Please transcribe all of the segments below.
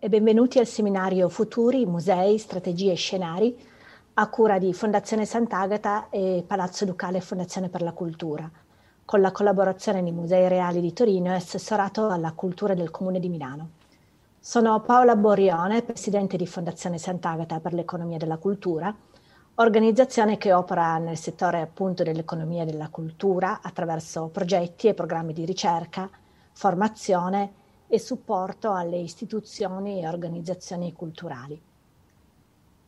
e benvenuti al seminario Futuri, Musei, Strategie e Scenari a cura di Fondazione Sant'Agata e Palazzo Ducale Fondazione per la Cultura, con la collaborazione di Musei Reali di Torino e assessorato alla cultura del Comune di Milano. Sono Paola Borione, presidente di Fondazione Sant'Agata per l'economia della cultura, organizzazione che opera nel settore appunto dell'economia della cultura attraverso progetti e programmi di ricerca, formazione e supporto alle istituzioni e organizzazioni culturali.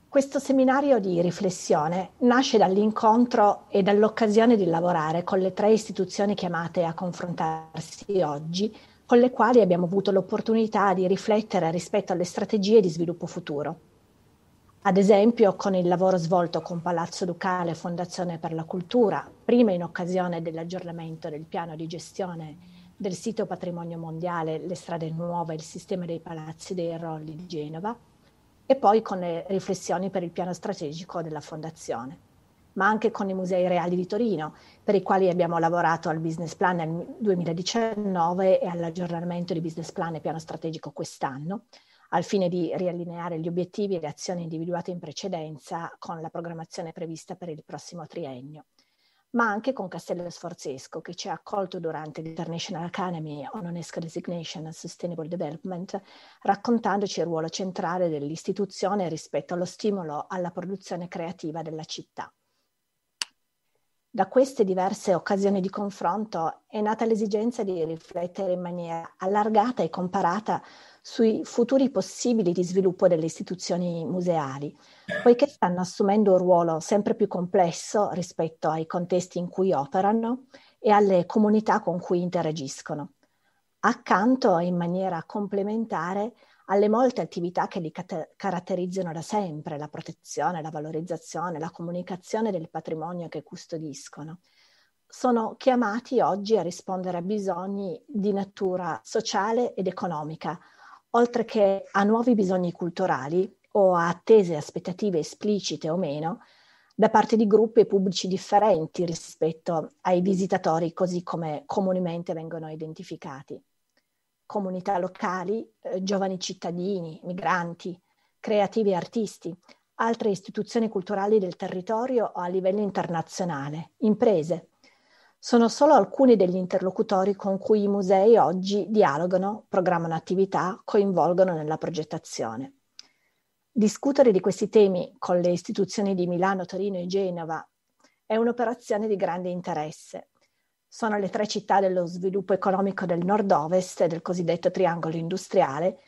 Questo seminario di riflessione nasce dall'incontro e dall'occasione di lavorare con le tre istituzioni chiamate a confrontarsi oggi, con le quali abbiamo avuto l'opportunità di riflettere rispetto alle strategie di sviluppo futuro. Ad esempio con il lavoro svolto con Palazzo Ducale Fondazione per la Cultura, prima in occasione dell'aggiornamento del piano di gestione del sito patrimonio mondiale Le strade nuove il sistema dei palazzi dei Rolli di Genova, e poi con le riflessioni per il piano strategico della Fondazione, ma anche con i musei reali di Torino, per i quali abbiamo lavorato al business plan nel 2019 e all'aggiornamento di business plan e piano strategico quest'anno, al fine di riallineare gli obiettivi e le azioni individuate in precedenza con la programmazione prevista per il prossimo triennio ma anche con Castello Sforzesco, che ci ha accolto durante l'International Academy on UNESCO Designation and Sustainable Development, raccontandoci il ruolo centrale dell'istituzione rispetto allo stimolo alla produzione creativa della città. Da queste diverse occasioni di confronto è nata l'esigenza di riflettere in maniera allargata e comparata sui futuri possibili di sviluppo delle istituzioni museali, poiché stanno assumendo un ruolo sempre più complesso rispetto ai contesti in cui operano e alle comunità con cui interagiscono, accanto in maniera complementare alle molte attività che li cat- caratterizzano da sempre, la protezione, la valorizzazione, la comunicazione del patrimonio che custodiscono. Sono chiamati oggi a rispondere a bisogni di natura sociale ed economica, oltre che a nuovi bisogni culturali o a attese aspettative esplicite o meno da parte di gruppi e pubblici differenti rispetto ai visitatori così come comunemente vengono identificati. Comunità locali, eh, giovani cittadini, migranti, creativi e artisti, altre istituzioni culturali del territorio o a livello internazionale, imprese, sono solo alcuni degli interlocutori con cui i musei oggi dialogano, programmano attività, coinvolgono nella progettazione. Discutere di questi temi con le istituzioni di Milano, Torino e Genova è un'operazione di grande interesse. Sono le tre città dello sviluppo economico del nord-ovest del cosiddetto triangolo industriale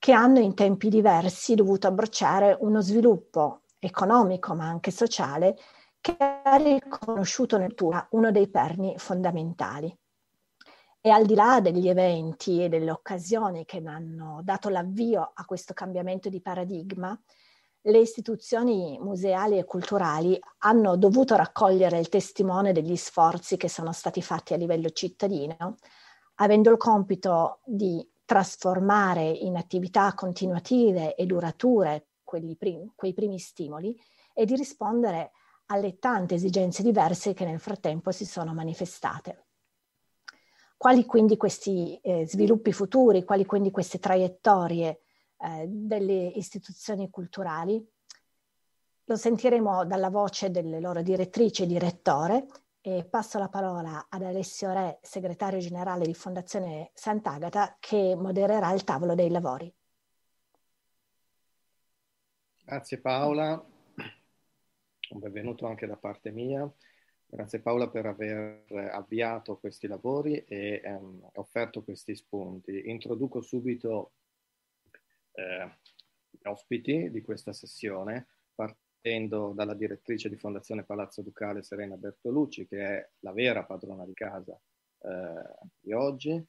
che hanno in tempi diversi dovuto abbracciare uno sviluppo economico ma anche sociale che ha riconosciuto nel Tura uno dei perni fondamentali. E al di là degli eventi e delle occasioni che hanno dato l'avvio a questo cambiamento di paradigma, le istituzioni museali e culturali hanno dovuto raccogliere il testimone degli sforzi che sono stati fatti a livello cittadino, avendo il compito di trasformare in attività continuative e durature prim- quei primi stimoli e di rispondere alle tante esigenze diverse che nel frattempo si sono manifestate. Quali quindi questi eh, sviluppi futuri, quali quindi queste traiettorie eh, delle istituzioni culturali? Lo sentiremo dalla voce delle loro direttrici e direttore e passo la parola ad Alessio Re, segretario generale di Fondazione Sant'Agata, che modererà il tavolo dei lavori. Grazie Paola, un benvenuto anche da parte mia. Grazie Paola per aver avviato questi lavori e ehm, offerto questi spunti. Introduco subito eh, gli ospiti di questa sessione, partendo dalla direttrice di Fondazione Palazzo Ducale Serena Bertolucci, che è la vera padrona di casa eh, di oggi,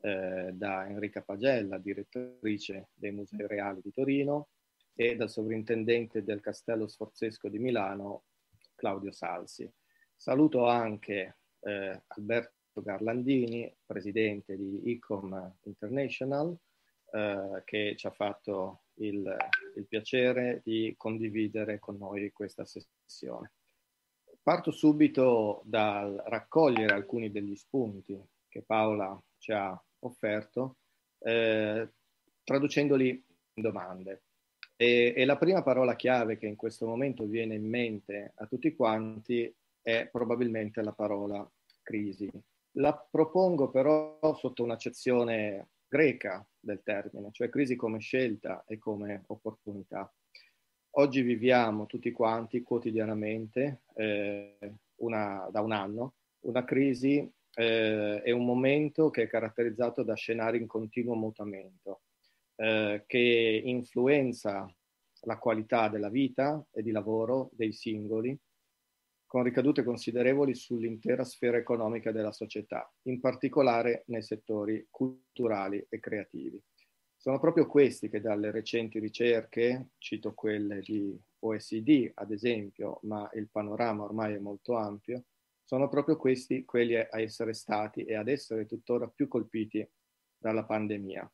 eh, da Enrica Pagella, direttrice dei Musei Reali di Torino, e dal sovrintendente del Castello Sforzesco di Milano, Claudio Salsi. Saluto anche eh, Alberto Garlandini, presidente di ICOM International, eh, che ci ha fatto il, il piacere di condividere con noi questa sessione. Parto subito dal raccogliere alcuni degli spunti che Paola ci ha offerto, eh, traducendoli in domande. E, e, la prima parola chiave che in questo momento viene in mente a tutti quanti è probabilmente la parola crisi. La propongo però sotto un'accezione greca del termine, cioè crisi come scelta e come opportunità. Oggi viviamo tutti quanti quotidianamente, eh, una, da un anno, una crisi eh, è un momento che è caratterizzato da scenari in continuo mutamento eh, che influenza la qualità della vita e di lavoro dei singoli, con ricadute considerevoli sull'intera sfera economica della società, in particolare nei settori culturali e creativi. Sono proprio questi che dalle recenti ricerche, cito quelle di OECD ad esempio, ma il panorama ormai è molto ampio, sono proprio questi quelli a essere stati e ad essere tuttora più colpiti dalla pandemia.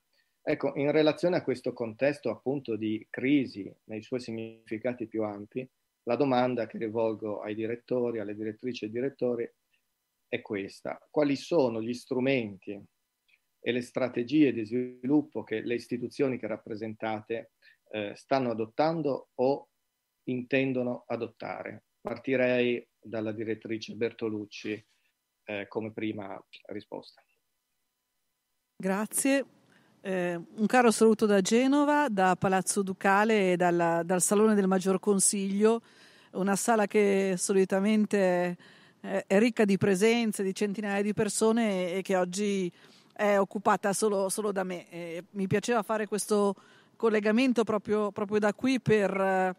Ecco, in relazione a questo contesto appunto di crisi nei suoi significati più ampi, la domanda che rivolgo ai direttori, alle direttrici e direttori è questa. Quali sono gli strumenti e le strategie di sviluppo che le istituzioni che rappresentate eh, stanno adottando o intendono adottare? Partirei dalla direttrice Bertolucci eh, come prima risposta. Grazie. Eh, un caro saluto da Genova, da Palazzo Ducale e dalla, dal Salone del Maggior Consiglio, una sala che solitamente è, è ricca di presenze, di centinaia di persone e che oggi è occupata solo, solo da me. E mi piaceva fare questo collegamento proprio, proprio da qui per eh,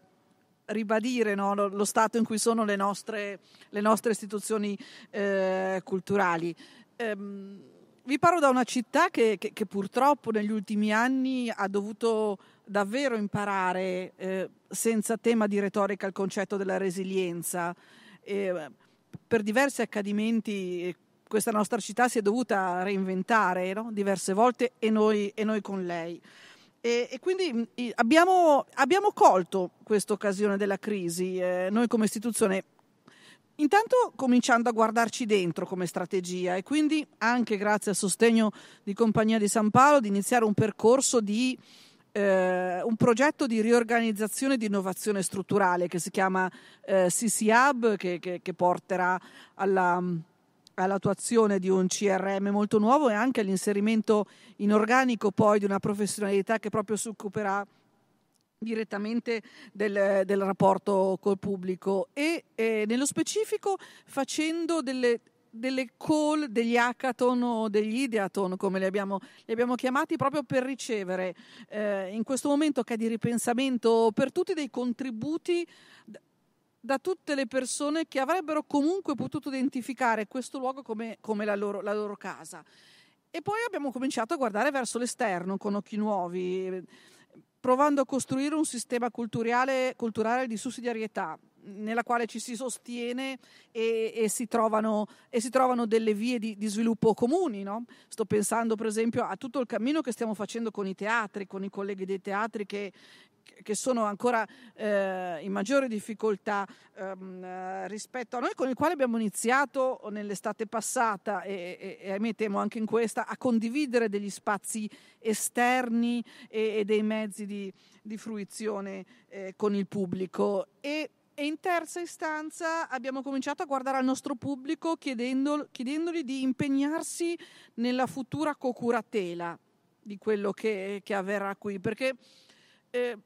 ribadire no, lo, lo, stato in cui sono le nostre, le nostre istituzioni eh, culturali. Ehm, vi parlo da una città che, che, che, purtroppo negli ultimi anni ha dovuto davvero imparare eh, senza tema di retorica il concetto della resilienza. Eh, per diversi accadimenti questa nostra città si è dovuta reinventare no? diverse volte e noi, e noi con lei. E, e quindi abbiamo, abbiamo colto questa occasione della crisi, eh, noi come istituzione Intanto cominciando a guardarci dentro come strategia e quindi anche grazie al sostegno di Compagnia di San Paolo di iniziare un percorso di eh, un progetto di riorganizzazione e di innovazione strutturale che si chiama eh, CC Hub che, che, che porterà alla, all'attuazione di un CRM molto nuovo e anche all'inserimento in organico poi di una professionalità che proprio si occuperà direttamente del, del, rapporto col pubblico e eh, nello specifico facendo delle, delle call, degli hackathon o degli ideathon come li abbiamo, li abbiamo chiamati proprio per ricevere eh, in questo momento che è di ripensamento per tutti dei contributi da tutte le persone che avrebbero comunque potuto identificare questo luogo come, come la, loro, la loro casa. E poi abbiamo cominciato a guardare verso l'esterno con occhi nuovi provando a costruire un sistema culturale, culturale di sussidiarietà nella quale ci si sostiene e, e, si, trovano, e si, trovano, delle vie di, di sviluppo comuni. No? Sto pensando per esempio a tutto il cammino che stiamo facendo con i teatri, con i colleghi dei teatri che, che sono ancora eh, in maggiore difficoltà ehm, rispetto a noi, con il quale abbiamo iniziato nell'estate passata e, e, e temo anche in questa a condividere degli spazi esterni e, e dei mezzi di, di fruizione eh, con il pubblico. E, e in terza istanza abbiamo cominciato a guardare al nostro pubblico chiedendo, chiedendogli di impegnarsi nella futura cocuratela di quello che, che avverrà qui, perché eh,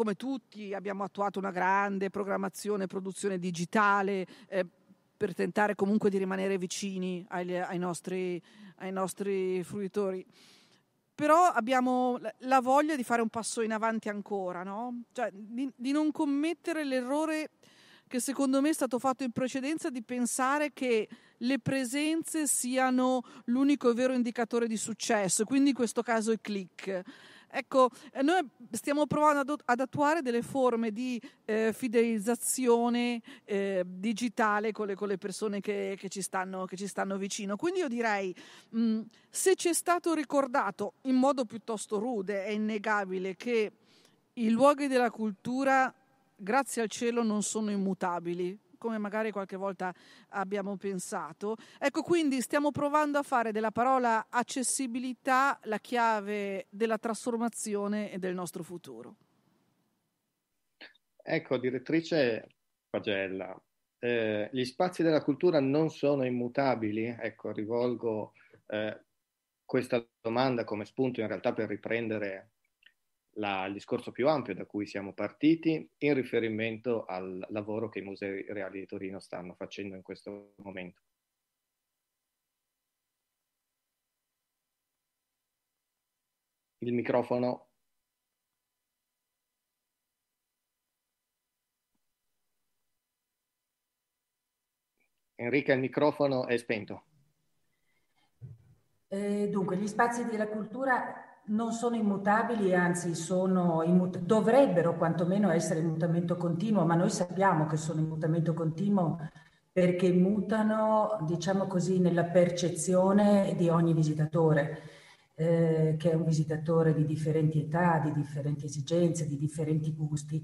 come tutti abbiamo attuato una grande programmazione, produzione digitale eh, per tentare comunque di rimanere vicini ai, ai, nostri, ai nostri fruitori però abbiamo la voglia di fare un passo in avanti ancora, no? cioè, di, di, non commettere l'errore che secondo me è stato fatto in precedenza di pensare che le presenze siano l'unico e vero indicatore di successo, quindi in questo caso il click. Ecco, eh, noi stiamo provando ad, attuare delle forme di eh, fidelizzazione eh, digitale con le, con le persone che, che, ci stanno, che, ci stanno, vicino. Quindi io direi, mh, mm, se ci è stato ricordato in modo piuttosto rude, è innegabile che i luoghi della cultura, grazie al cielo, non sono immutabili come magari qualche volta abbiamo pensato. Ecco, quindi stiamo provando a fare della parola accessibilità la chiave della trasformazione e del nostro futuro. Ecco, direttrice Pagella, eh, gli spazi della cultura non sono immutabili? Ecco, rivolgo eh, questa domanda come spunto in realtà per riprendere la, il discorso più ampio da cui siamo partiti in riferimento al lavoro che i musei reali di Torino stanno facendo in questo momento. Il microfono Enrica, il microfono è spento. Eh, dunque, gli spazi della cultura non sono immutabili, anzi sono immut- dovrebbero quantomeno essere in mutamento continuo, ma noi sappiamo che sono in mutamento continuo perché mutano, diciamo così, nella percezione di ogni visitatore, eh, che è un visitatore di differenti età, di differenti esigenze, di differenti gusti.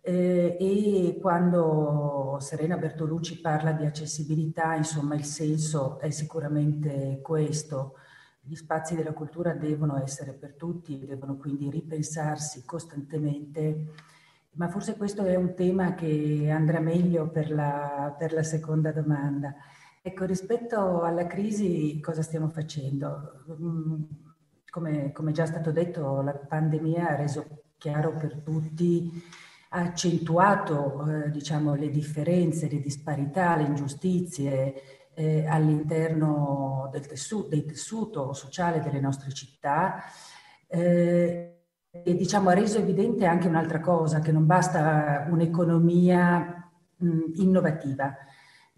Eh, e quando Serena Bertolucci parla di accessibilità, insomma, il senso è sicuramente questo. Gli spazi della cultura devono essere per tutti, devono quindi ripensarsi costantemente, ma forse questo è un tema che andrà meglio per la, per la seconda domanda. Ecco, rispetto alla crisi cosa stiamo facendo? Mm, come, come già stato detto, la pandemia ha reso chiaro per tutti ha accentuato eh, diciamo, le differenze, le disparità, le ingiustizie eh, all'interno del tessuto, del tessuto, sociale delle nostre città eh, e diciamo, ha reso evidente anche un'altra cosa, che non basta un'economia mh, innovativa,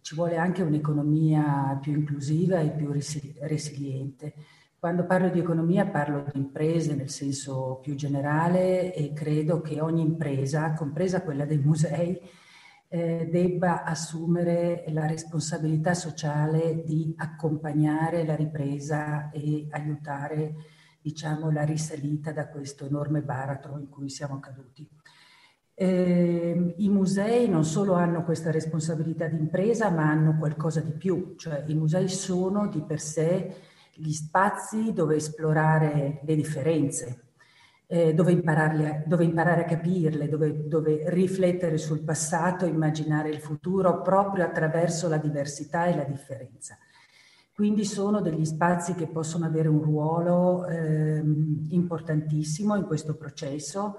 ci vuole anche un'economia più inclusiva e più resiliente. Quando parlo di economia parlo di imprese nel senso più generale e credo che ogni impresa, compresa quella dei musei, eh, debba assumere la responsabilità sociale di accompagnare la ripresa e aiutare diciamo, la risalita da questo enorme baratro in cui siamo caduti. Eh, I musei non solo hanno questa responsabilità di impresa, ma hanno qualcosa di più, cioè i musei sono di per sé gli spazi dove esplorare le differenze, eh, dove, dove, imparare a capirle, dove, dove, riflettere sul passato, immaginare il futuro proprio attraverso la diversità e la differenza. Quindi sono degli spazi che possono avere un ruolo eh, importantissimo in questo processo.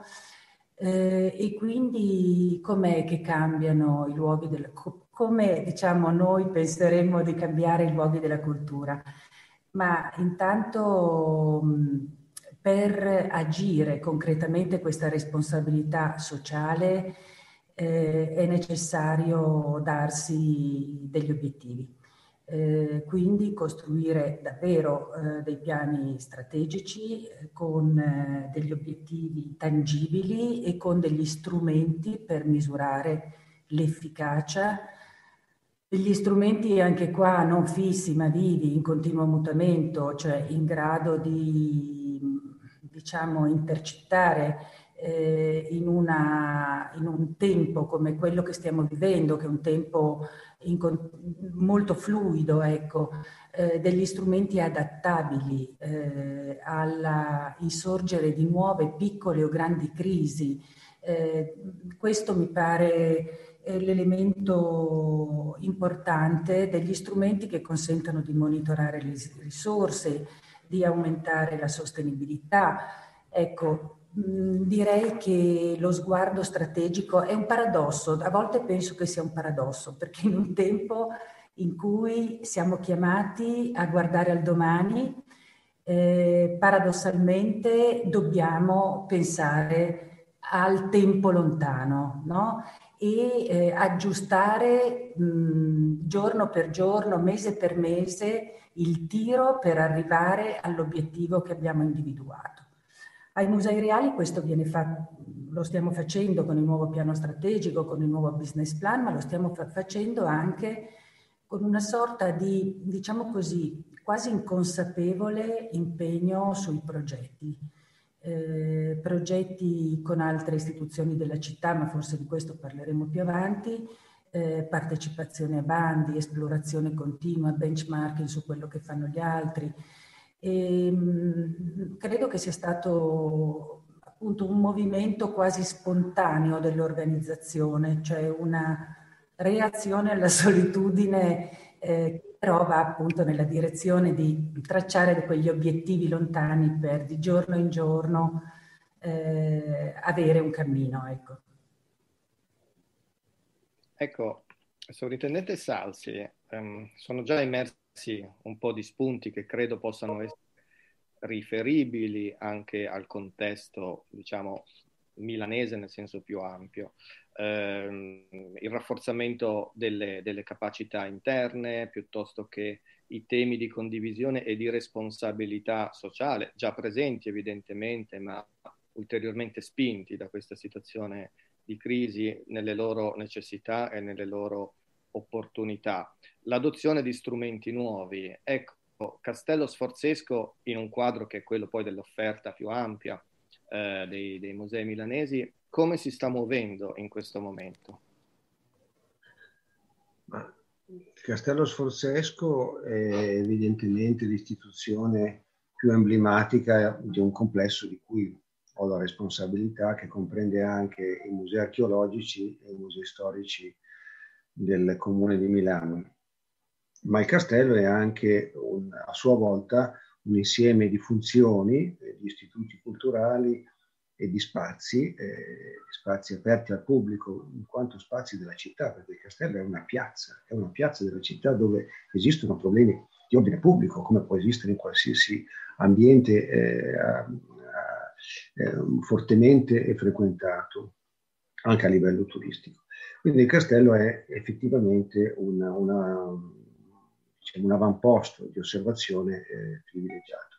Eh, e quindi com'è che cambiano i luoghi della come diciamo noi penseremmo di cambiare i luoghi della cultura? ma intanto per agire concretamente questa responsabilità sociale eh, è necessario darsi degli obiettivi. Eh, quindi costruire davvero eh, dei piani strategici eh, con eh, degli obiettivi tangibili e con degli strumenti per misurare l'efficacia degli strumenti anche qua non fissi ma vivi, in continuo mutamento, cioè in grado di diciamo intercettare eh, in, una, in, un tempo come quello che stiamo vivendo, che è un tempo in, molto fluido, ecco, eh, degli strumenti adattabili eh, all'insorgere di nuove piccole o grandi crisi. Eh, questo mi pare l'elemento importante degli strumenti che consentono di monitorare le risorse, di aumentare la sostenibilità. Ecco, direi che lo sguardo strategico è un paradosso, a volte penso che sia un paradosso, perché in un tempo in cui siamo chiamati a guardare al domani, eh, paradossalmente dobbiamo pensare al tempo lontano, no? e eh, aggiustare mh, giorno per giorno, mese per mese, il tiro per arrivare all'obiettivo che abbiamo individuato. Ai musei reali questo fatto, lo stiamo facendo con il nuovo piano strategico, con il nuovo business plan, ma lo stiamo fa- facendo anche con una sorta di, diciamo così, quasi inconsapevole impegno sui progetti eh, progetti con altre istituzioni della città, ma forse di questo parleremo più avanti, eh, partecipazione a bandi, esplorazione continua, benchmarking su quello che fanno gli altri. E, mh, credo che sia stato appunto un movimento quasi spontaneo dell'organizzazione, cioè una reazione alla solitudine eh, però va appunto nella direzione di tracciare quegli obiettivi lontani per di giorno in giorno eh, avere un cammino. Ecco. Ecco, Sovrintendente Salsi, um, sono già emersi un po' di spunti che credo possano essere riferibili anche al contesto, diciamo, milanese nel senso più ampio, ehm, il rafforzamento delle, delle, capacità interne piuttosto che i temi di condivisione e di responsabilità sociale, già presenti evidentemente, ma ulteriormente spinti da questa situazione di crisi nelle loro necessità e nelle loro opportunità. L'adozione di strumenti nuovi. Ecco, Castello Sforzesco in un quadro che è quello poi dell'offerta più ampia eh, dei, dei musei milanesi, come si sta muovendo in questo momento? Ma Castello Sforzesco è evidentemente l'istituzione più emblematica di un complesso di cui ho la responsabilità, che comprende anche i musei archeologici e i musei storici del comune di Milano. Ma il castello è anche un, a sua volta un insieme di funzioni, eh, di istituti culturali e di spazi, eh, spazi aperti al pubblico in quanto spazi della città, perché il castello è una piazza, è una piazza della città dove esistono problemi di ordine pubblico, come può esistere in qualsiasi ambiente eh, eh, fortemente frequentato, anche a livello turistico. Quindi il castello è effettivamente una, una diciamo, un avamposto di osservazione eh, privilegiato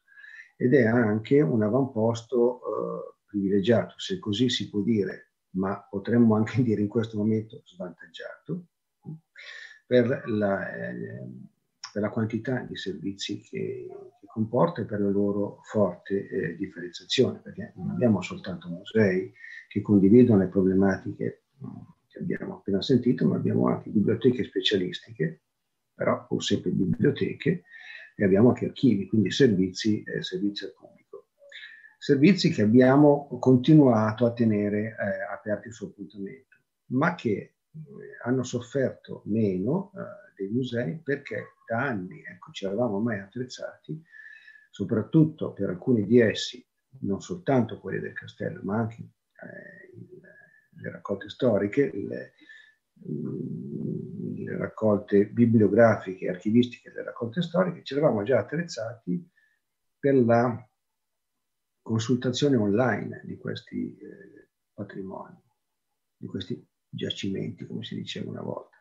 ed è anche un avamposto eh, privilegiato, se così si può dire, ma potremmo anche dire in questo momento svantaggiato, per la, eh, per la quantità di servizi che, che, comporta e per la loro forte eh, differenziazione, perché non abbiamo soltanto musei che condividono le problematiche mm, che abbiamo appena sentito, ma abbiamo anche biblioteche specialistiche però pur sempre biblioteche e abbiamo anche archivi, quindi servizi, eh, servizi al pubblico. Servizi che abbiamo continuato a tenere eh, aperti suo appuntamento, ma che eh, hanno sofferto meno eh, dei musei perché da anni ecco, ci eravamo mai attrezzati, soprattutto per alcuni di essi, non soltanto quelli del castello, ma anche eh, le raccolte storiche, le, le raccolte bibliografiche archivistiche delle raccolte storiche, ci eravamo già attrezzati per la consultazione online di questi eh, patrimoni, di questi giacimenti, come si diceva una volta.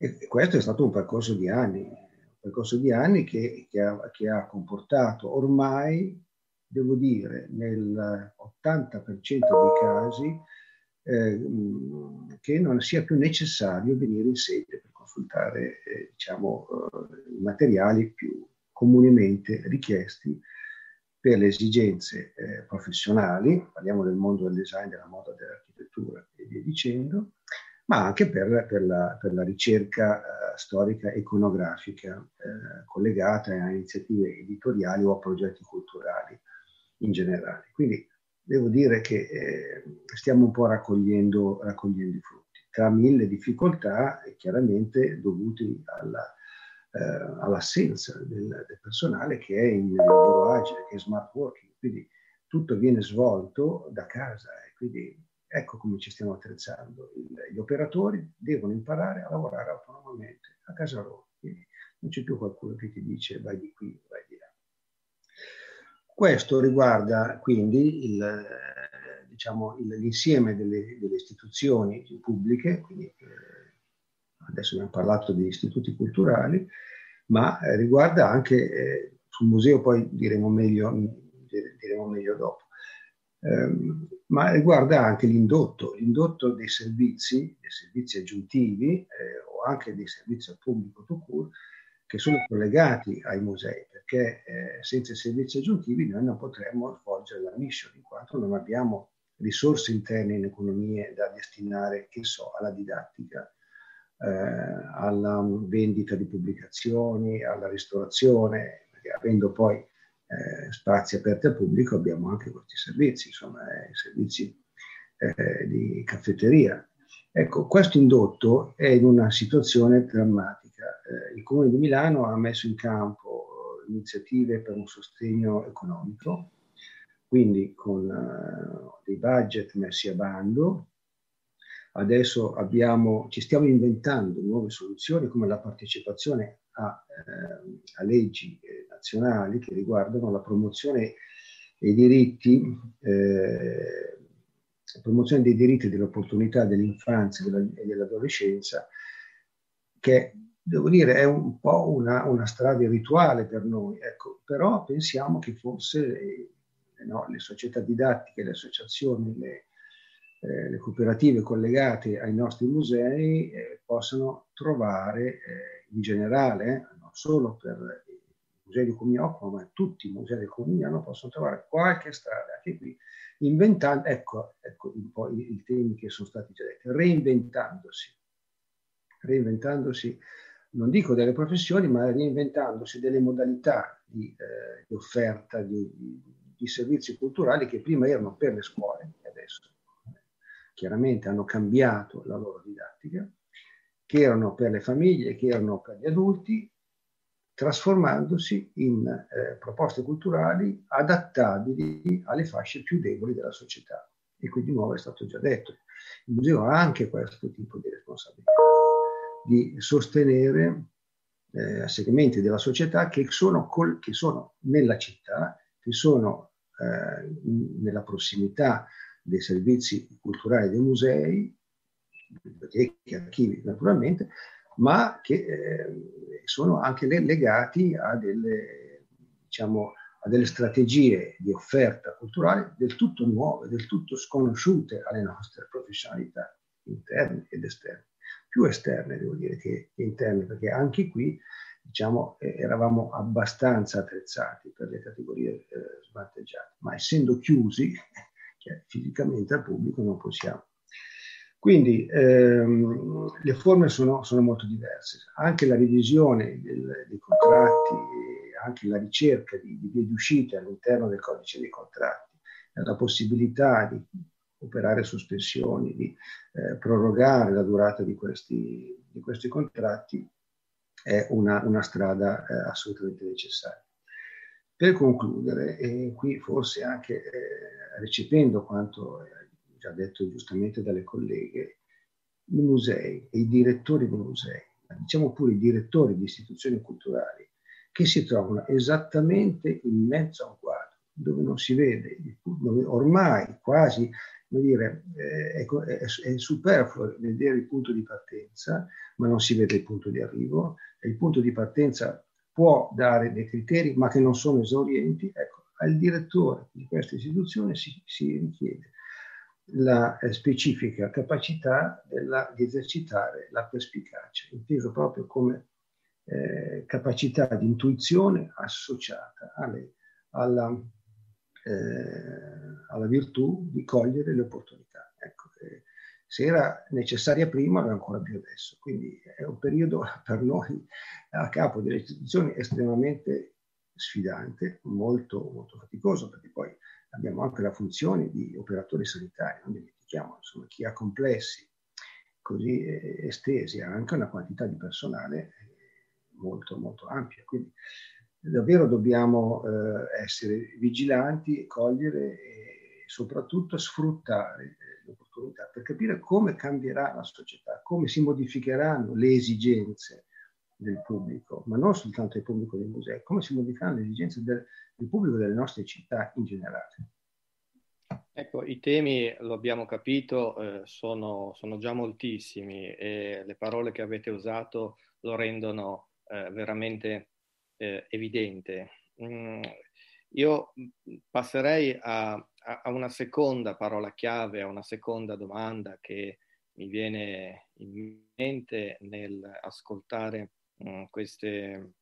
E questo è stato un percorso di anni, un percorso di anni che, che, ha, che ha comportato ormai, devo dire, nel 80% dei casi, eh, che non sia più necessario venire in sede per consultare eh, diciamo, eh, i materiali più comunemente richiesti per le esigenze eh, professionali, parliamo del mondo del design, della moda, dell'architettura e via dicendo, ma anche per, per, la, per la, ricerca eh, storica iconografica eh, collegata a iniziative editoriali o a progetti culturali in generale. Quindi devo dire che eh, stiamo un po' raccogliendo, raccogliendo, i frutti, tra mille difficoltà chiaramente dovuti alla, eh, all'assenza del, del, personale che è in lavoro agile, che è smart working, quindi tutto viene svolto da casa e quindi ecco come ci stiamo attrezzando. Gli operatori devono imparare a lavorare autonomamente a casa loro, quindi non c'è più qualcuno che ti dice vai di qui, vai di là. Questo riguarda quindi il, diciamo, l'insieme delle, delle, istituzioni pubbliche, quindi, eh, adesso abbiamo parlato degli istituti culturali, ma riguarda anche, eh, sul museo poi diremo meglio, diremo meglio dopo, ehm, ma riguarda anche l'indotto, l'indotto dei servizi, dei servizi aggiuntivi eh, o anche dei servizi al pubblico to cure, che sono collegati ai musei, perché eh, senza i servizi aggiuntivi noi non potremmo svolgere la mission, in quanto non abbiamo risorse interne in economie da destinare, che so, alla didattica eh, alla vendita di pubblicazioni, alla ristorazione, perché avendo poi eh, spazi aperti al pubblico abbiamo anche questi servizi, insomma, eh, servizi eh, di caffetteria. Ecco, questo indotto è in una situazione drammatica. Eh, il Comune di Milano ha messo in campo iniziative per un sostegno economico, quindi con dei budget messi a bando. Adesso abbiamo, ci stiamo inventando nuove soluzioni come la partecipazione a, eh, a leggi eh, nazionali che riguardano la promozione dei diritti, eh, promozione dei diritti dell'opportunità dell'infanzia e dell'adolescenza, che devo dire è un po' una, una strada rituale per noi, ecco, però pensiamo che forse no, le società didattiche, le associazioni, le, eh, le cooperative collegate ai nostri musei eh, possano trovare eh, in generale, non solo per i musei di occupo, ma tutti i musei del Comuniano possono trovare qualche strada, anche qui, inventando, ecco, ecco un po' i, i temi che sono stati già detti, reinventandosi, reinventandosi non dico delle professioni, ma reinventandosi delle modalità di, eh, di offerta, di, di servizi culturali che prima erano per le scuole e adesso chiaramente hanno cambiato la loro didattica, che erano per le famiglie, che erano per gli adulti, trasformandosi in eh, proposte culturali adattabili alle fasce più deboli della società. E qui di nuovo è stato già detto, il museo ha anche questo tipo di responsabilità, di sostenere eh, segmenti della società che sono, col- che sono nella città, che sono eh, nella prossimità dei servizi culturali dei musei, biblioteche, archivi naturalmente, ma che eh, sono anche legati a delle, diciamo, a delle strategie di offerta culturale del tutto nuove, del tutto sconosciute alle nostre professionalità interne ed esterne. Più esterne, devo dire, che interne, perché anche qui diciamo, eh, eravamo abbastanza attrezzati per le categorie eh, svantaggiate, ma essendo chiusi cioè, fisicamente al pubblico non possiamo. Quindi ehm, le forme sono, sono, molto diverse, anche la revisione del, dei contratti, anche la ricerca di, di vie di uscita all'interno del codice dei contratti, la possibilità di operare sospensioni, di eh, prorogare la durata di questi, di questi contratti è una, una strada eh, assolutamente necessaria. Per concludere, e qui forse anche eh, recependo quanto già detto giustamente dalle colleghe, i musei e i direttori dei musei, diciamo pure i direttori di istituzioni culturali, che si trovano esattamente in mezzo a un quadro dove non si vede, dove ormai quasi dire, eh, è, è, è superfluo vedere il punto di partenza, ma non si vede il punto di arrivo, il punto di partenza può dare dei criteri, ma che non sono esaurienti, ecco, al direttore di questa istituzione si, si richiede la eh, specifica capacità della, di esercitare la perspicacia, inteso proprio come eh, capacità di intuizione associata alle, alla, eh, alla, virtù di cogliere le opportunità. Se era necessaria prima, è ancora più adesso. Quindi è un periodo per noi a capo delle istituzioni estremamente sfidante, molto, molto faticoso, perché poi abbiamo anche la funzione di operatori sanitari, non dimentichiamo, insomma, chi ha complessi così eh, estesi ha anche una quantità di personale eh, molto, molto ampia. Quindi davvero dobbiamo eh, essere vigilanti, cogliere e soprattutto sfruttare l'opportunità per capire come cambierà la società, come si modificheranno le esigenze del pubblico, ma non soltanto del pubblico dei musei, come si modificheranno le esigenze del, del pubblico delle nostre città in generale. Ecco, i temi, lo abbiamo capito, eh, sono, sono, già moltissimi e le parole che avete usato lo rendono eh, veramente eh, evidente. Mm, io passerei a, a, una seconda parola chiave, a una seconda domanda che mi viene in mente nel ascoltare um, queste,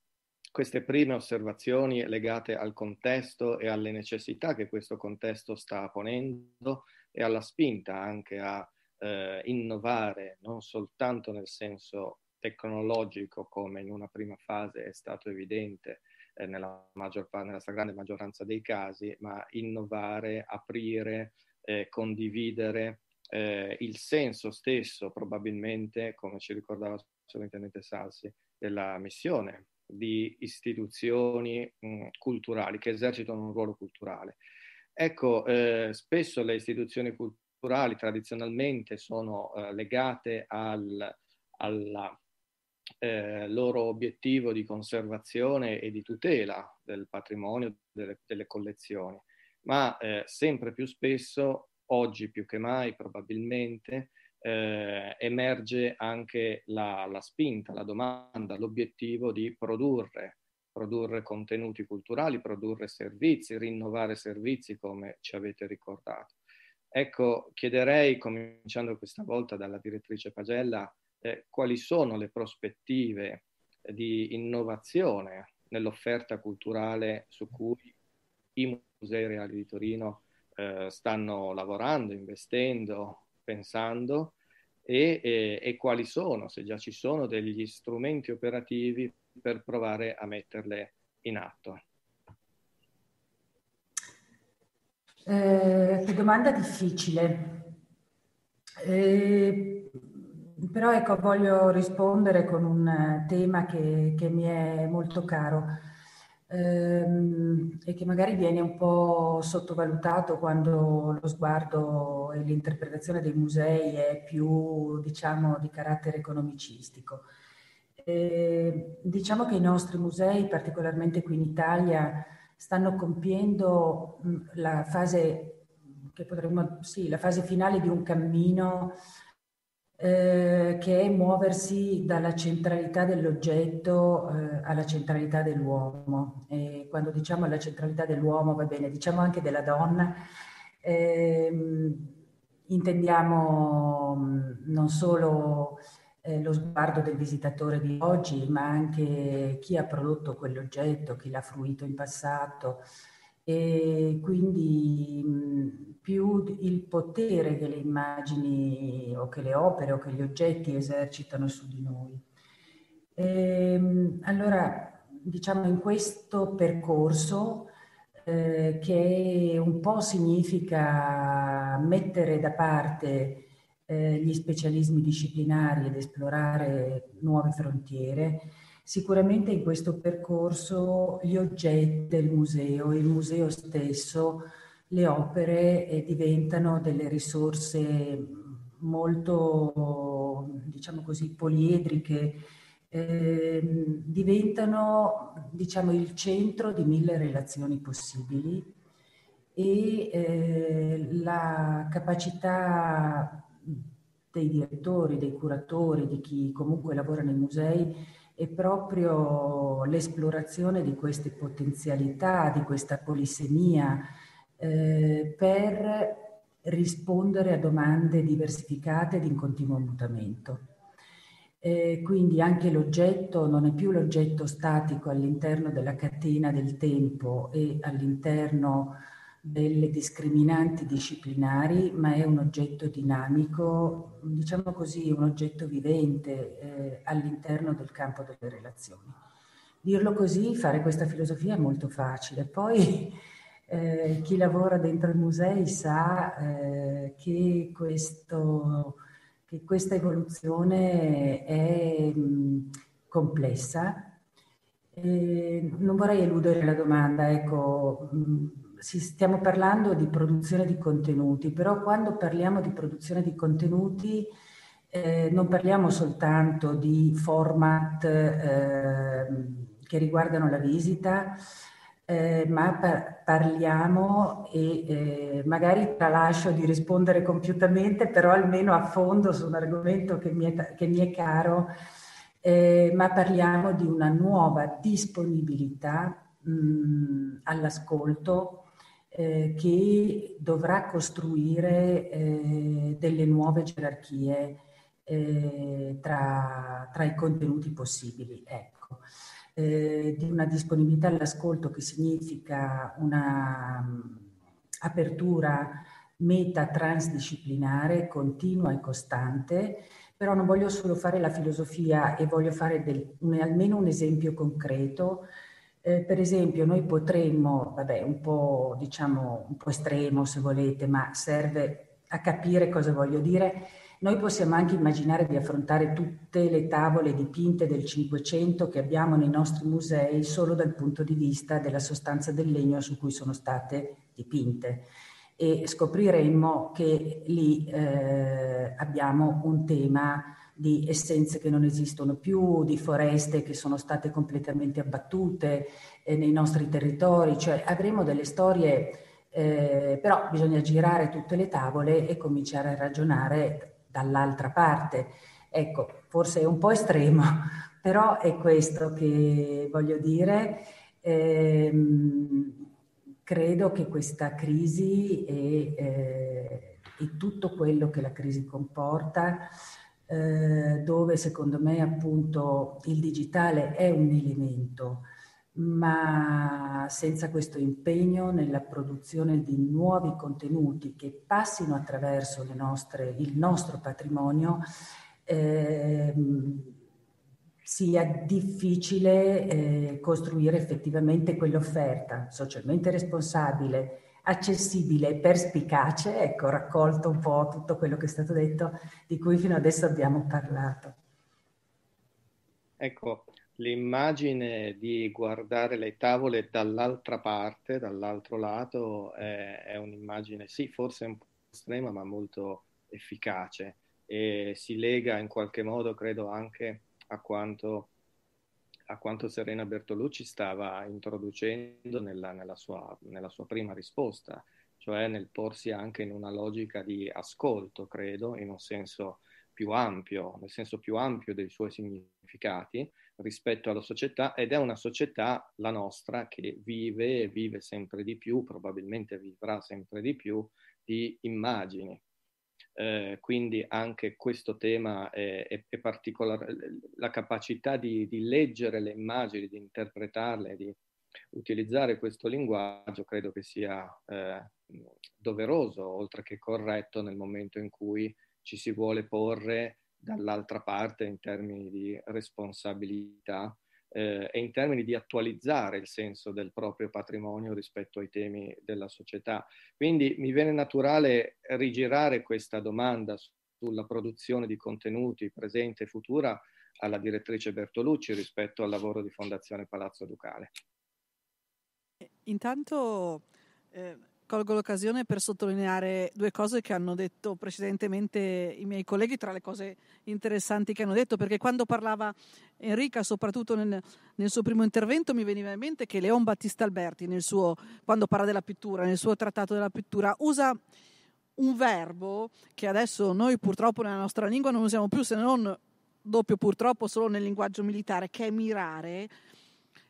queste prime osservazioni legate al contesto e alle necessità che questo contesto sta ponendo e alla spinta anche a eh, innovare non soltanto nel senso tecnologico come in una prima fase è stato evidente eh, nella, maggior, nella stragrande maggioranza dei casi, ma innovare, aprire, eh, condividere eh, il senso stesso probabilmente, come ci ricordava il sovrintendente Salsi, della missione di istituzioni mh, culturali che esercitano un ruolo culturale. Ecco, eh, spesso le istituzioni culturali tradizionalmente sono eh, legate al, alla eh, loro obiettivo di conservazione e di tutela del patrimonio, delle, delle collezioni, ma eh, sempre più spesso, oggi più che mai probabilmente, eh, emerge anche la, la, spinta, la domanda, l'obiettivo di produrre, produrre contenuti culturali, produrre servizi, rinnovare servizi come ci avete ricordato. Ecco, chiederei, cominciando questa volta dalla direttrice Pagella, eh, quali sono le prospettive di innovazione nell'offerta culturale su cui i musei reali di Torino eh, stanno lavorando, investendo, pensando e, e, e, quali sono, se già ci sono, degli strumenti operativi per provare a metterle in atto. Eh, che domanda difficile. Eh, però ecco, voglio rispondere con un tema che, che mi è molto caro ehm, e che magari viene un po' sottovalutato quando lo sguardo e l'interpretazione dei musei è più, diciamo, di carattere economicistico. Eh, diciamo che i nostri musei, particolarmente qui in Italia, stanno compiendo la fase, che potremmo, sì, la fase finale di un cammino eh, che è muoversi dalla centralità dell'oggetto eh, alla centralità dell'uomo. E quando diciamo la centralità dell'uomo, va bene, diciamo anche della donna, ehm, intendiamo mm, non solo eh, lo sguardo del visitatore di oggi, ma anche chi ha prodotto quell'oggetto, chi l'ha fruito in passato, e quindi più il potere che le immagini o che le opere o che gli oggetti esercitano su di noi. E, ehm, allora, diciamo in questo percorso eh, che un po' significa mettere da parte eh, gli specialismi disciplinari ed esplorare nuove frontiere, Sicuramente in questo percorso gli oggetti del museo, il museo stesso, le opere eh, diventano delle risorse molto, diciamo così, poliedriche, eh, diventano, diciamo, il centro di mille relazioni possibili e eh, la capacità dei direttori, dei curatori, di chi comunque lavora nei musei è proprio l'esplorazione di queste potenzialità, di questa polisemia eh, per rispondere a domande diversificate ed in continuo mutamento. Eh, quindi anche l'oggetto non è più l'oggetto statico all'interno della catena del tempo e all'interno delle discriminanti disciplinari, ma è un oggetto dinamico, diciamo così, un oggetto vivente eh, all'interno del campo delle relazioni. Dirlo così, fare questa filosofia è molto facile. Poi eh, chi lavora dentro i musei sa eh, che, questo, che, questa evoluzione è mh, complessa. non vorrei eludere la domanda, ecco, mh, stiamo parlando di produzione di contenuti, però quando parliamo di produzione di contenuti eh, non parliamo soltanto di format eh, che riguardano la visita, eh, ma par- parliamo e eh, magari tralascio di rispondere compiutamente, però almeno a fondo su un argomento che mi è, che mi è caro, eh, ma parliamo di una nuova disponibilità mh, all'ascolto eh, che dovrà costruire eh, delle nuove gerarchie eh, tra, tra, i contenuti possibili. Ecco. Eh, di una disponibilità all'ascolto che significa una um, apertura meta transdisciplinare, continua e costante, però non voglio solo fare la filosofia e voglio fare del, un, almeno un esempio concreto. Eh, per esempio, noi potremmo, vabbè, un po', diciamo, un po' estremo se volete, ma serve a capire cosa voglio dire. Noi possiamo anche immaginare di affrontare tutte le tavole dipinte del Cinquecento che abbiamo nei nostri musei solo dal punto di vista della sostanza del legno su cui sono state dipinte e scopriremmo che lì eh, abbiamo un tema di essenze che non esistono più, di foreste che sono state completamente abbattute eh, nei nostri territori, cioè avremo delle storie, eh, però bisogna girare tutte le tavole e cominciare a ragionare dall'altra parte. Ecco, forse è un po' estremo, però è questo che voglio dire. Ehm, credo che questa crisi e, eh, e, tutto quello che la crisi comporta, eh, dove secondo me appunto il digitale è un elemento, ma senza questo impegno nella produzione di nuovi contenuti che passino attraverso nostre, il nostro patrimonio, eh, sia difficile eh, costruire effettivamente quell'offerta socialmente responsabile, accessibile e perspicace, ecco, raccolto un po' tutto quello che è stato detto, di cui fino adesso abbiamo parlato. Ecco, l'immagine di guardare le tavole dall'altra parte, dall'altro lato, è, è un'immagine, sì, forse un po' estrema, ma molto efficace e si lega in qualche modo, credo, anche a quanto, a quanto Serena Bertolucci stava introducendo nella, nella, sua, nella sua prima risposta, cioè nel porsi anche in una logica di ascolto, credo, in un senso più ampio, nel senso più ampio dei suoi significati rispetto alla società ed è una società, la nostra, che vive e vive sempre di più, probabilmente vivrà sempre di più, di immagini, eh, quindi anche questo tema è, è, è, particolare, la capacità di, di, leggere le immagini, di interpretarle, di utilizzare questo linguaggio credo che sia eh, doveroso, oltre che corretto nel momento in cui ci si vuole porre dall'altra parte in termini di responsabilità eh, e in termini di attualizzare il senso del proprio patrimonio rispetto ai temi della società. Quindi mi viene naturale rigirare questa domanda sulla produzione di contenuti presente e futura alla direttrice Bertolucci rispetto al lavoro di Fondazione Palazzo Ducale. Intanto eh, colgo l'occasione per sottolineare due cose che hanno detto precedentemente i miei colleghi, tra le cose interessanti che hanno detto, perché quando parlava Enrica, soprattutto nel, nel suo primo intervento, mi veniva in mente che Leon Battista Alberti, suo, quando parla della pittura, nel suo trattato della pittura, usa un verbo che adesso noi purtroppo nella nostra lingua non usiamo più, se non doppio purtroppo solo nel linguaggio militare, che è mirare,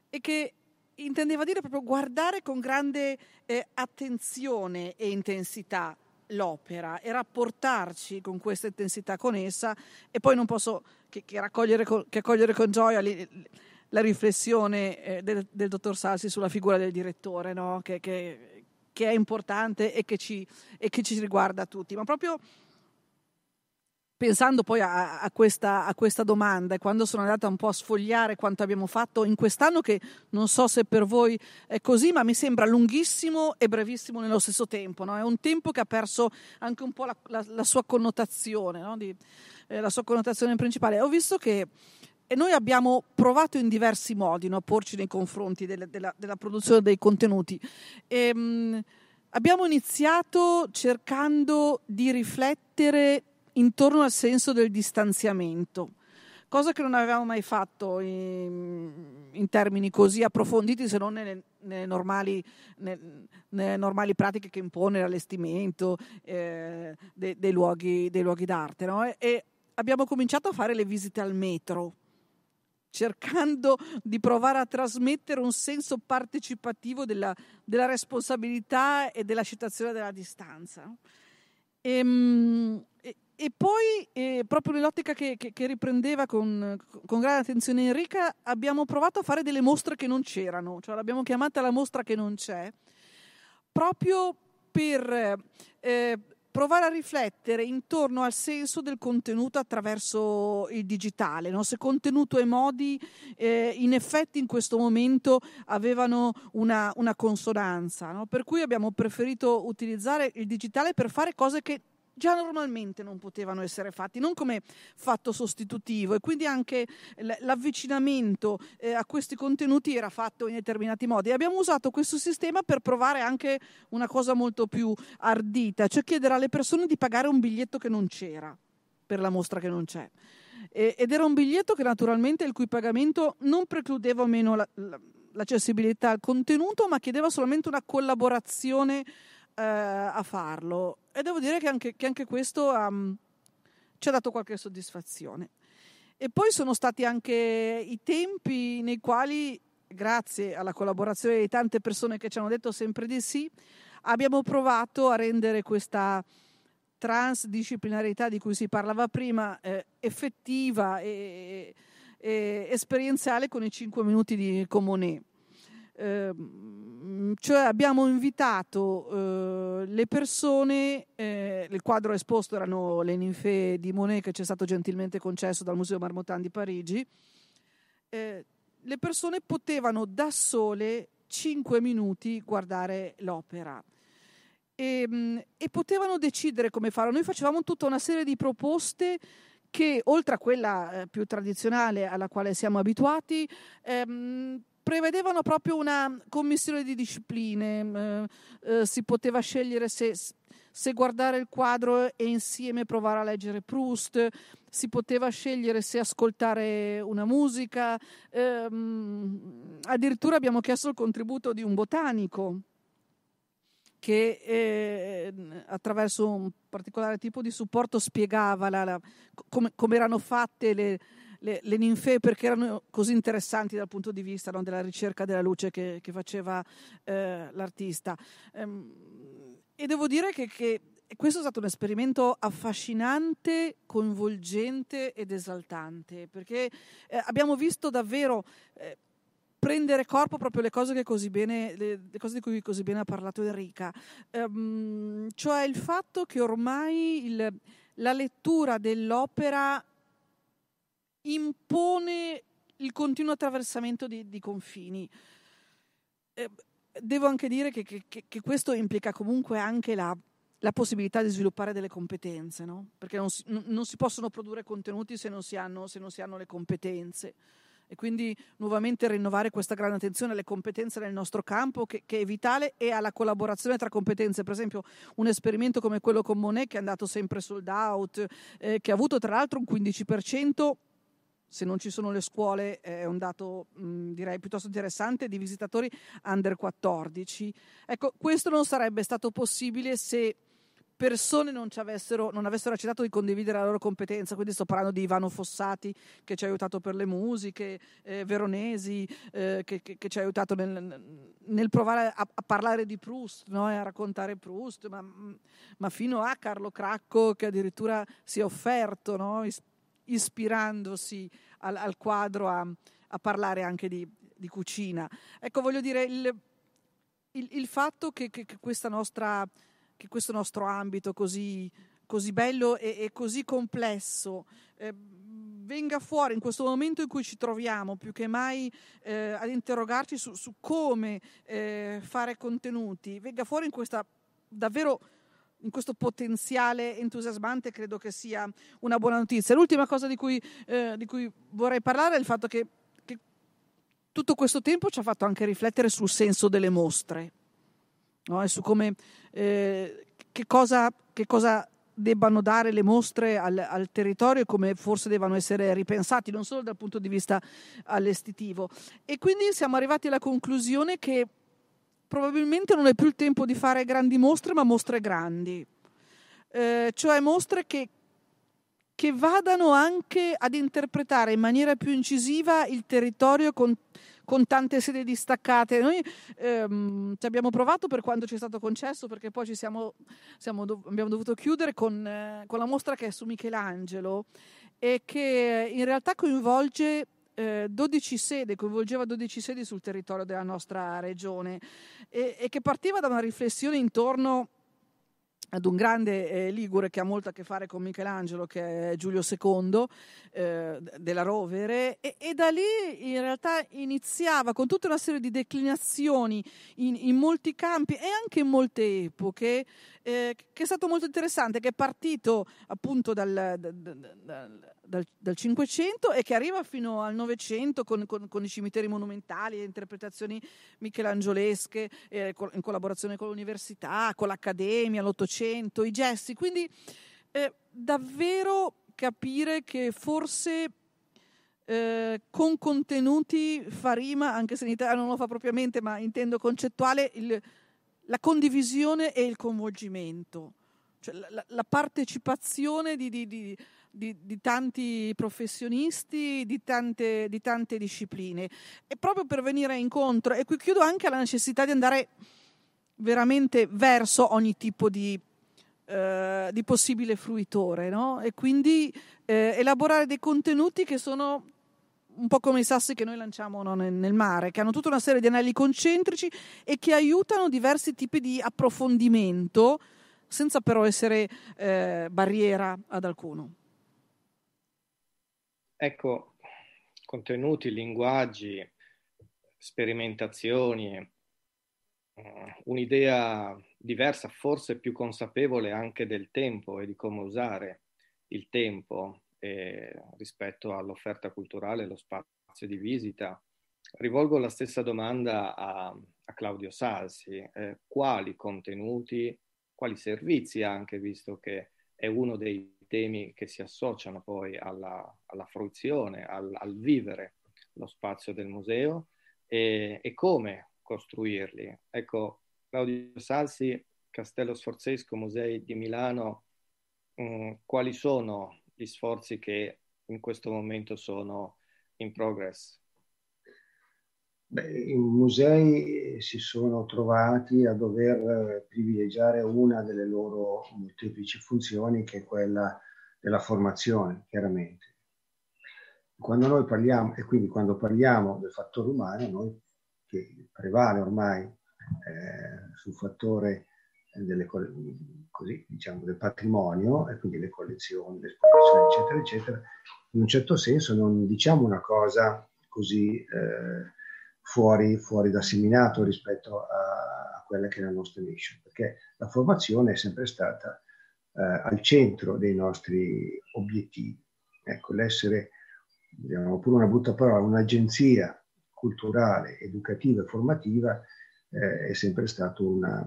e che intendeva dire proprio guardare con grande eh, attenzione e intensità l'opera e rapportarci con questa intensità con essa e poi non posso che, che, raccogliere, con, che accogliere con gioia li, la riflessione eh, del, del, dottor Salsi sulla figura del direttore no? che, che, è importante e che, ci, e che ci riguarda tutti ma proprio pensando poi a, a, questa, a, questa, domanda e quando sono andata un po' a sfogliare quanto abbiamo fatto in quest'anno, che non so se per voi è così, ma mi sembra lunghissimo e brevissimo nello stesso tempo. No? È un tempo che ha perso anche un po' la, la, la sua connotazione, no? Di, eh, la sua connotazione principale. Ho visto che noi abbiamo provato in diversi modi no, a porci nei confronti delle, della, della, produzione dei contenuti. E, ehm, mh, abbiamo iniziato cercando di riflettere intorno al senso del distanziamento, cosa che non avevamo mai fatto in, in termini così approfonditi se non nelle, nelle, normali, nelle, nelle normali, pratiche che impone l'allestimento eh, dei, dei, luoghi, dei, luoghi, d'arte. No? E, abbiamo cominciato a fare le visite al metro cercando di provare a trasmettere un senso partecipativo della, della responsabilità e della citazione della distanza. E, ehm, e, poi, eh, proprio nell'ottica che, che, che riprendeva con, con, grande attenzione Enrica, abbiamo provato a fare delle mostre che non c'erano, cioè l'abbiamo chiamata la mostra che non c'è, proprio per eh, provare a riflettere intorno al senso del contenuto attraverso il digitale, no? se contenuto e modi eh, in effetti in questo momento avevano una, una consonanza, no? per cui abbiamo preferito utilizzare il digitale per fare cose che già normalmente non potevano essere fatti, non come fatto sostitutivo e quindi anche l'avvicinamento eh, a questi contenuti era fatto in determinati modi. E abbiamo usato questo sistema per provare anche una cosa molto più ardita, cioè chiedere alle persone di pagare un biglietto che non c'era per la mostra che non c'è. ed era un biglietto che naturalmente il cui pagamento non precludeva o meno la, la, l'accessibilità al contenuto, ma chiedeva solamente una collaborazione eh, a farlo e devo dire che anche, che anche questo um, ci ha dato qualche soddisfazione. E poi sono stati anche i tempi nei quali, grazie alla collaborazione di tante persone che ci hanno detto sempre di sì, abbiamo provato a rendere questa transdisciplinarità di cui si parlava prima eh, effettiva e, e, esperienziale con i 5 minuti di Comonet. Eh, cioè abbiamo invitato eh, le persone, eh, il quadro esposto erano le ninfe di Monet che ci è stato gentilmente concesso dal Museo Marmottan di Parigi, eh, le persone potevano da sole 5 minuti guardare l'opera. E, mm, e, potevano decidere come farlo. Noi facevamo tutta una serie di proposte che, oltre a quella eh, più tradizionale alla quale siamo abituati, ehm, prevedevano proprio una commissione di discipline, eh, eh, si poteva scegliere se, se, guardare il quadro e insieme provare a leggere Proust, si poteva scegliere se ascoltare una musica, eh, addirittura abbiamo chiesto il contributo di un botanico che eh, attraverso un particolare tipo di supporto spiegava la, la, come, come erano fatte le, le, le ninfee perché erano così interessanti dal punto di vista no, della ricerca della luce che, che faceva eh, l'artista. Ehm, e devo dire che, che, questo è stato un esperimento affascinante, coinvolgente ed esaltante, perché eh, abbiamo visto davvero eh, prendere corpo proprio le cose, bene, le, le cose, di cui così bene ha parlato Enrica, ehm, cioè il fatto che ormai il, la lettura dell'opera impone il continuo attraversamento di, di confini. Devo anche dire che, che, che, questo implica comunque anche la, la possibilità di sviluppare delle competenze, no? perché non si, non si, possono produrre contenuti se non si hanno, se non si hanno le competenze e quindi nuovamente rinnovare questa grande attenzione alle competenze nel nostro campo che, che, è vitale e alla collaborazione tra competenze. Per esempio un esperimento come quello con Monet che è andato sempre sold out, eh, che ha avuto tra l'altro un 15% se non ci sono le scuole è un dato mh, direi piuttosto interessante di visitatori under 14. Ecco, questo non sarebbe stato possibile se persone non, avessero, non avessero accettato di condividere la loro competenza, quindi sto parlando di Ivano Fossati che ci ha aiutato per le musiche, eh, Veronesi eh, che, che, che, ci ha aiutato nel, nel provare a, a, parlare di Proust no? a raccontare Proust, ma, ma, fino a Carlo Cracco che addirittura si è offerto no? Ispirandosi al, al quadro a, a, parlare anche di, di, cucina. Ecco, voglio dire, il, il, il fatto che, che, che, nostra, che, questo nostro ambito così, così bello e, e, così complesso eh, venga fuori in questo momento in cui ci troviamo più che mai eh, ad interrogarci su, su come eh, fare contenuti, venga fuori in questa davvero in questo potenziale entusiasmante credo che sia una buona notizia. L'ultima cosa di cui, eh, di cui vorrei parlare è il fatto che, che, tutto questo tempo ci ha fatto anche riflettere sul senso delle mostre no? e su come, eh, che, cosa, che cosa debbano dare le mostre al, al, territorio e come forse debbano essere ripensati non solo dal punto di vista allestitivo. E quindi siamo arrivati alla conclusione che probabilmente non è più il tempo di fare grandi mostre, ma mostre grandi, eh, cioè mostre che, che, vadano anche ad interpretare in maniera più incisiva il territorio con, con tante sedi distaccate. Noi ehm, ci abbiamo provato per quanto ci è stato concesso, perché poi siamo, siamo dov- abbiamo dovuto chiudere con, eh, con la mostra che è su Michelangelo e che in realtà coinvolge eh, 12 sedi, coinvolgeva 12 sedi sul territorio della nostra regione e, e che partiva da una riflessione intorno ad un grande eh, ligure che ha molto a che fare con Michelangelo, che è Giulio II eh, della Rovere, e, e, da lì in realtà iniziava con tutta una serie di declinazioni in, in molti campi e anche in molte epoche, eh, che è stato molto interessante, che è partito appunto dal, dal, dal, dal 500 e che arriva fino al 900 con, con, con i cimiteri monumentali, interpretazioni michelangiolesche, eh, in collaborazione con l'università, con l'accademia, l'Ottocento, i gesti. Quindi eh, davvero capire che forse eh, con contenuti fa rima, anche se in Italia non lo fa propriamente, ma intendo concettuale, il, la condivisione e il coinvolgimento, cioè la, la partecipazione di, di, di, di, tanti professionisti, di tante, di tante discipline. E proprio per venire incontro, e qui chiudo anche alla necessità di andare veramente verso ogni tipo di, eh, possibile fruitore, no? e quindi eh, elaborare dei contenuti che sono un po' come i sassi che noi lanciamo no, nel, mare, che hanno tutta una serie di anelli concentrici e che aiutano diversi tipi di approfondimento senza però essere eh, barriera ad alcuno. Ecco, contenuti, linguaggi, sperimentazioni, eh, un'idea diversa, forse più consapevole anche del tempo e di come usare il tempo eh, rispetto all'offerta culturale, lo spazio di visita. Rivolgo la stessa domanda a, a Claudio Salsi. Eh, quali contenuti, quali servizi anche, visto che è uno dei temi che si associano poi alla, alla fruizione, al, al, vivere lo spazio del museo e, e come costruirli. Ecco, Claudio Salsi, Castello Sforzesco, Musei di Milano, mh, mm, quali sono gli sforzi che in questo momento sono in progress? Beh, I musei si sono trovati a dover privilegiare una delle loro molteplici funzioni, che è quella della formazione, chiaramente. Quando noi parliamo, e quindi quando parliamo del fattore umano, noi che prevale ormai eh, sul fattore delle, così, diciamo, del patrimonio, e quindi le collezioni, le esposizioni, eccetera, eccetera, in un certo senso non diciamo una cosa così eh, fuori, fuori da seminato rispetto a, a, quella che è la nostra mission, perché la formazione è sempre stata eh, al centro dei nostri obiettivi. Ecco, l'essere, diciamo pure una brutta parola, un'agenzia culturale, educativa e formativa eh, è sempre stato una,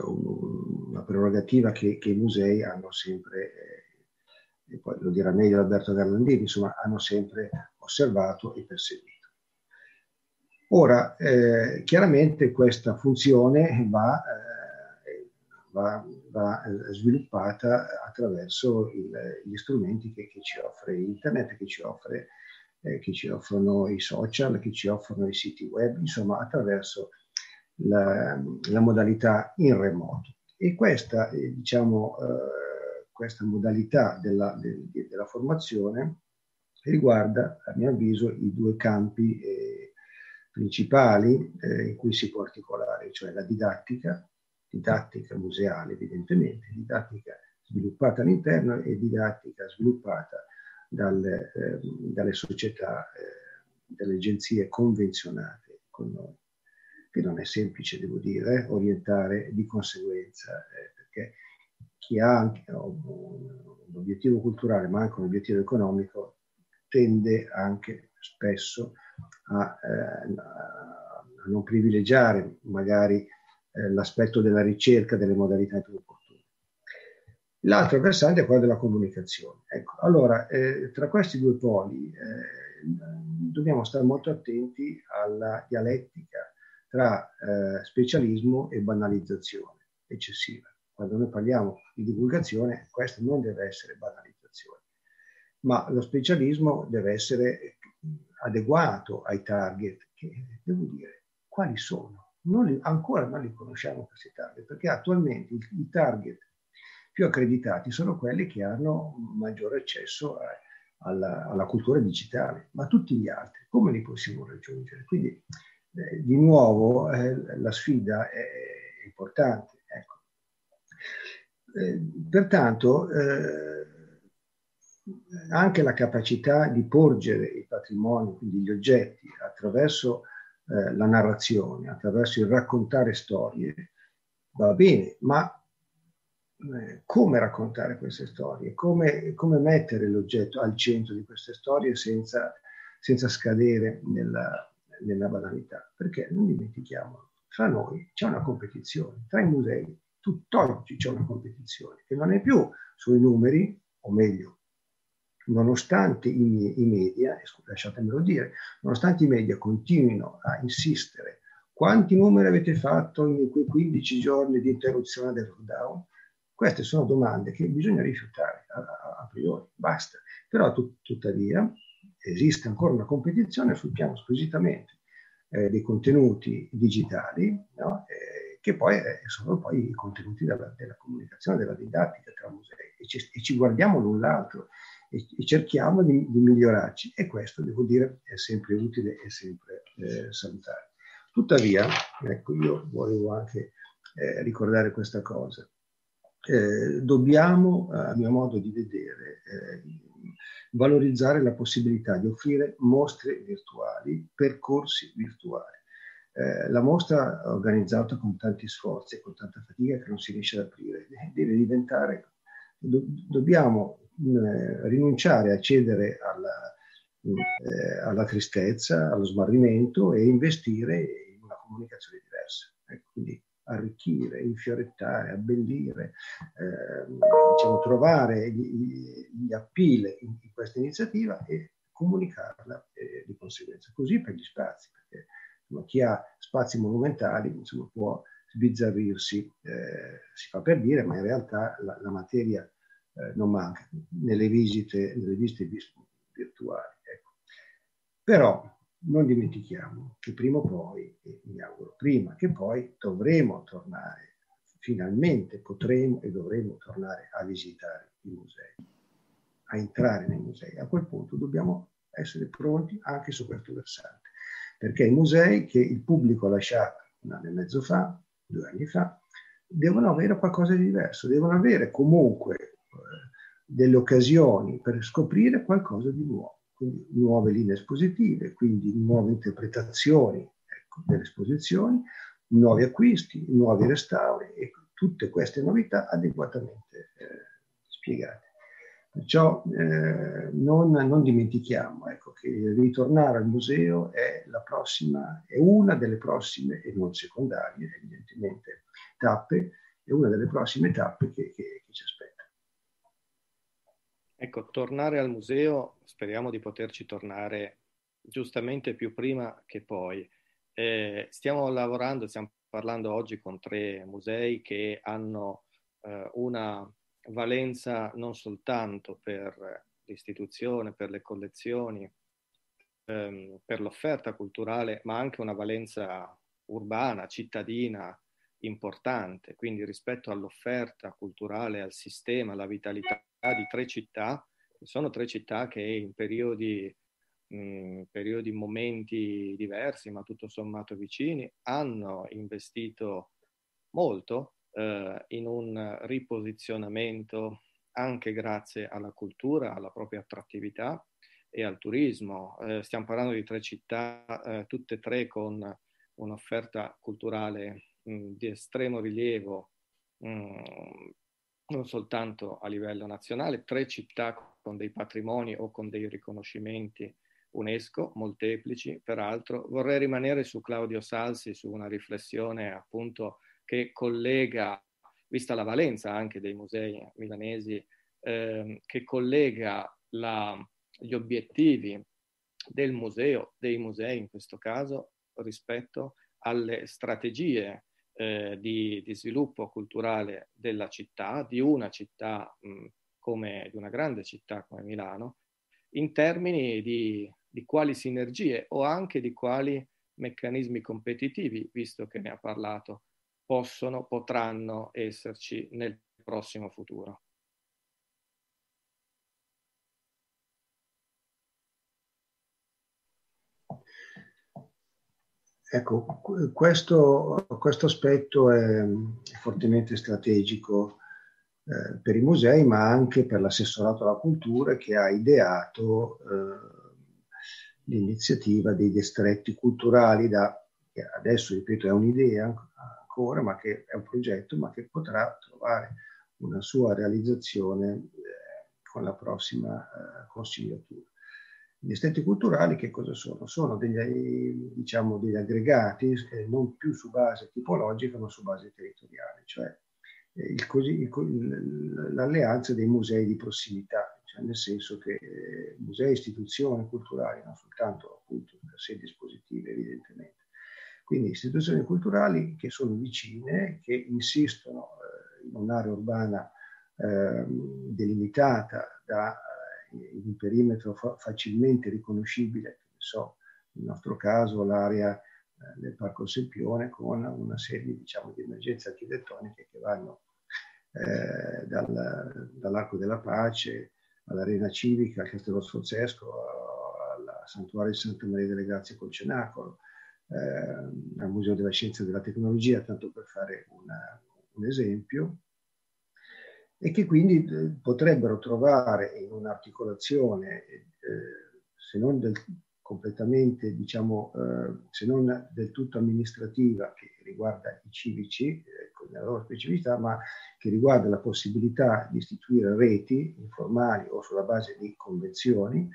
una prerogativa che, che, i musei hanno sempre, eh, e poi lo dirà meglio Alberto Garlandini, insomma, hanno sempre osservato e perseguito. Ora, eh, chiaramente questa funzione va, eh, va, va, sviluppata attraverso il, gli strumenti che, che, ci offre internet, che ci, offre, eh, che ci offrono i social, che ci offrono i siti web, insomma attraverso la, la modalità in remoto. E questa, eh, diciamo, eh, questa modalità della, de, della, formazione riguarda, a mio avviso, i due campi eh, principali eh, in cui si può articolare, cioè la didattica, didattica museale evidentemente, didattica sviluppata all'interno e didattica sviluppata dalle, ehm, dalle società, eh, dalle agenzie convenzionate con noi che non è semplice, devo dire, orientare di conseguenza, eh, perché chi ha anche un obiettivo culturale ma anche un obiettivo economico tende anche spesso a, eh, a non privilegiare magari eh, l'aspetto della ricerca delle modalità più opportune. L'altro versante è quello della comunicazione. Ecco, allora, eh, tra questi due poli eh, dobbiamo stare molto attenti alla dialettica tra eh, specialismo e banalizzazione eccessiva. Quando noi parliamo di divulgazione, questo non deve essere banalizzazione, ma lo specialismo deve essere adeguato ai target che, devo dire, quali sono? Non li, ancora non li conosciamo questi target, perché attualmente i, target più accreditati sono quelli che hanno maggiore accesso a, alla, alla, cultura digitale, ma tutti gli altri come li possiamo raggiungere? Quindi eh, di nuovo eh, la sfida è importante. Ecco. Eh, pertanto, eh, anche la capacità di porgere i patrimoni, quindi gli oggetti, attraverso la narrazione, attraverso il raccontare storie, va bene, ma come raccontare queste storie, come, come, mettere l'oggetto al centro di queste storie senza, senza scadere nella, nella banalità? Perché non dimentichiamo, fra noi c'è una competizione, tra i musei, tutt'oggi c'è una competizione che non è più sui numeri, o meglio, nonostante i, i media, lasciatemelo dire, nonostante i media continuino a insistere quanti numeri avete fatto in quei 15 giorni di interruzione del lockdown? Queste sono domande che bisogna rifiutare a, a, priori, basta. Però tut, tuttavia esiste ancora una competizione sul piano squisitamente eh, dei contenuti digitali, no? eh, che poi eh, sono poi i contenuti della, della, comunicazione, della didattica tra musei e ci, e ci guardiamo l'un l'altro e, e cerchiamo di, di, migliorarci e questo devo dire è sempre utile e sempre eh, salutare. Tuttavia, ecco, io volevo anche eh, ricordare questa cosa. Eh, dobbiamo, a mio modo di vedere, eh, valorizzare la possibilità di offrire mostre virtuali, percorsi virtuali. Eh, la mostra organizzata con tanti sforzi e con tanta fatica che non si riesce ad aprire deve diventare, do, dobbiamo eh, rinunciare a cedere alla, eh, alla, tristezza, allo smarrimento e investire in una comunicazione diversa. Ecco, quindi arricchire, infiorettare, abbellire, eh, diciamo, trovare gli, gli appile in, in, questa iniziativa e comunicarla eh, di conseguenza. Così per gli spazi, perché insomma, chi ha spazi monumentali insomma, può sbizzarrirsi, eh, si fa per dire, ma in realtà la, la materia eh, non manca nelle visite, nelle visite virtuali. Ecco. Però non dimentichiamo che prima o poi, e mi auguro prima che poi, dovremo tornare, finalmente potremo e dovremo tornare a visitare i musei, a entrare nei musei. A quel punto dobbiamo essere pronti anche su questo versante, perché i musei che il pubblico ha lasciato un anno e mezzo fa, due anni fa, devono avere qualcosa di diverso, devono avere comunque delle occasioni per scoprire qualcosa di nuovo, nuove linee espositive, quindi nuove interpretazioni ecco, delle esposizioni, nuovi acquisti, nuovi restauri e tutte queste novità adeguatamente eh, spiegate. Perciò eh, non, non, dimentichiamo ecco, che ritornare al museo è, prossima, è, una delle prossime, e non secondarie evidentemente, tappe, è una delle prossime tappe che, che, che ci aspetta. Ecco, tornare al museo, speriamo di poterci tornare giustamente più prima che poi. Eh, stiamo lavorando, stiamo parlando oggi con tre musei che hanno eh, una valenza non soltanto per l'istituzione, per le collezioni, ehm, per l'offerta culturale, ma anche una valenza urbana, cittadina, importante. Quindi rispetto all'offerta culturale, al sistema, alla vitalità di tre città, sono tre città che in periodi, mh, periodi, momenti diversi, ma tutto sommato vicini, hanno investito molto eh, in un riposizionamento anche grazie alla cultura, alla propria attrattività e al turismo. Eh, stiamo parlando di tre città, eh, tutte e tre con un'offerta culturale mh, di estremo rilievo, mh, non soltanto a livello nazionale, tre città con dei patrimoni o con dei riconoscimenti UNESCO, molteplici peraltro. Vorrei rimanere su Claudio Salsi, su una riflessione appunto che collega, vista la valenza anche dei musei milanesi, eh, che collega la, gli obiettivi del museo, dei musei in questo caso, rispetto alle strategie eh, di, di, sviluppo culturale della città, di una città mh, come di una grande città come Milano, in termini di, di quali sinergie o anche di quali meccanismi competitivi, visto che ne ha parlato, possono, potranno esserci nel prossimo futuro. Ecco, questo, questo aspetto è, è, fortemente strategico eh, per i musei, ma anche per l'assessorato alla cultura che ha ideato eh, l'iniziativa dei distretti culturali da, che adesso ripeto è un'idea ancora, ma che è un progetto, ma che potrà trovare una sua realizzazione eh, con la prossima eh, consigliatura. Gli distretti culturali che cosa sono? Sono degli, diciamo, degli aggregati eh, non più su base tipologica ma su base territoriale, cioè eh, il così, il, l'alleanza dei musei di prossimità, cioè nel senso che eh, musei istituzioni culturali, non soltanto appunto per sé dispositive evidentemente, quindi istituzioni culturali che sono vicine, che insistono eh, in un'area urbana eh, delimitata da in un perimetro fa- facilmente riconoscibile, so, nel nostro caso l'area eh, del Parco Sempione con una serie diciamo, di emergenze architettoniche che vanno eh, dal, dall'Arco della Pace all'Arena Civica, al Castello Sforzesco, al Santuario di Santa Maria delle Grazie col Cenacolo, eh, al Museo della Scienza e della Tecnologia, tanto per fare una, un esempio e che quindi eh, potrebbero trovare in un'articolazione, eh, se non del, completamente, diciamo, eh, se non del tutto amministrativa che riguarda i civici, eh, con la loro specificità, ma che riguarda la possibilità di istituire reti informali o sulla base di convenzioni,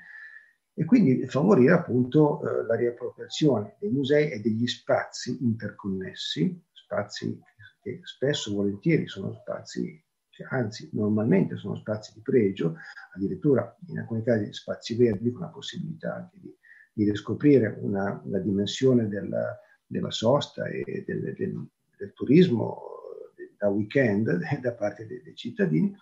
e quindi favorire appunto eh, la riappropriazione dei musei e degli spazi interconnessi, spazi che spesso volentieri sono spazi anzi normalmente sono spazi di pregio, addirittura in alcuni casi spazi verdi con la possibilità anche di, di riscoprire una, la dimensione della, della sosta e del, del, del, turismo da weekend da parte dei, dei, cittadini.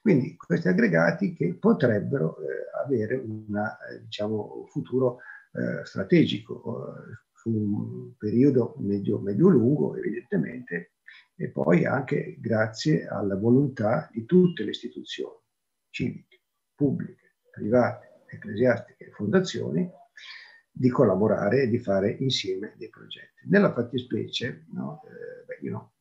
Quindi questi aggregati che potrebbero eh, avere un eh, diciamo, futuro eh, strategico eh, su un periodo medio-lungo, evidentemente, e poi anche grazie alla volontà di tutte le istituzioni civiche, pubbliche, private, ecclesiastiche e fondazioni di collaborare e di fare insieme dei progetti. Nella fattispecie, no, eh, beh, no,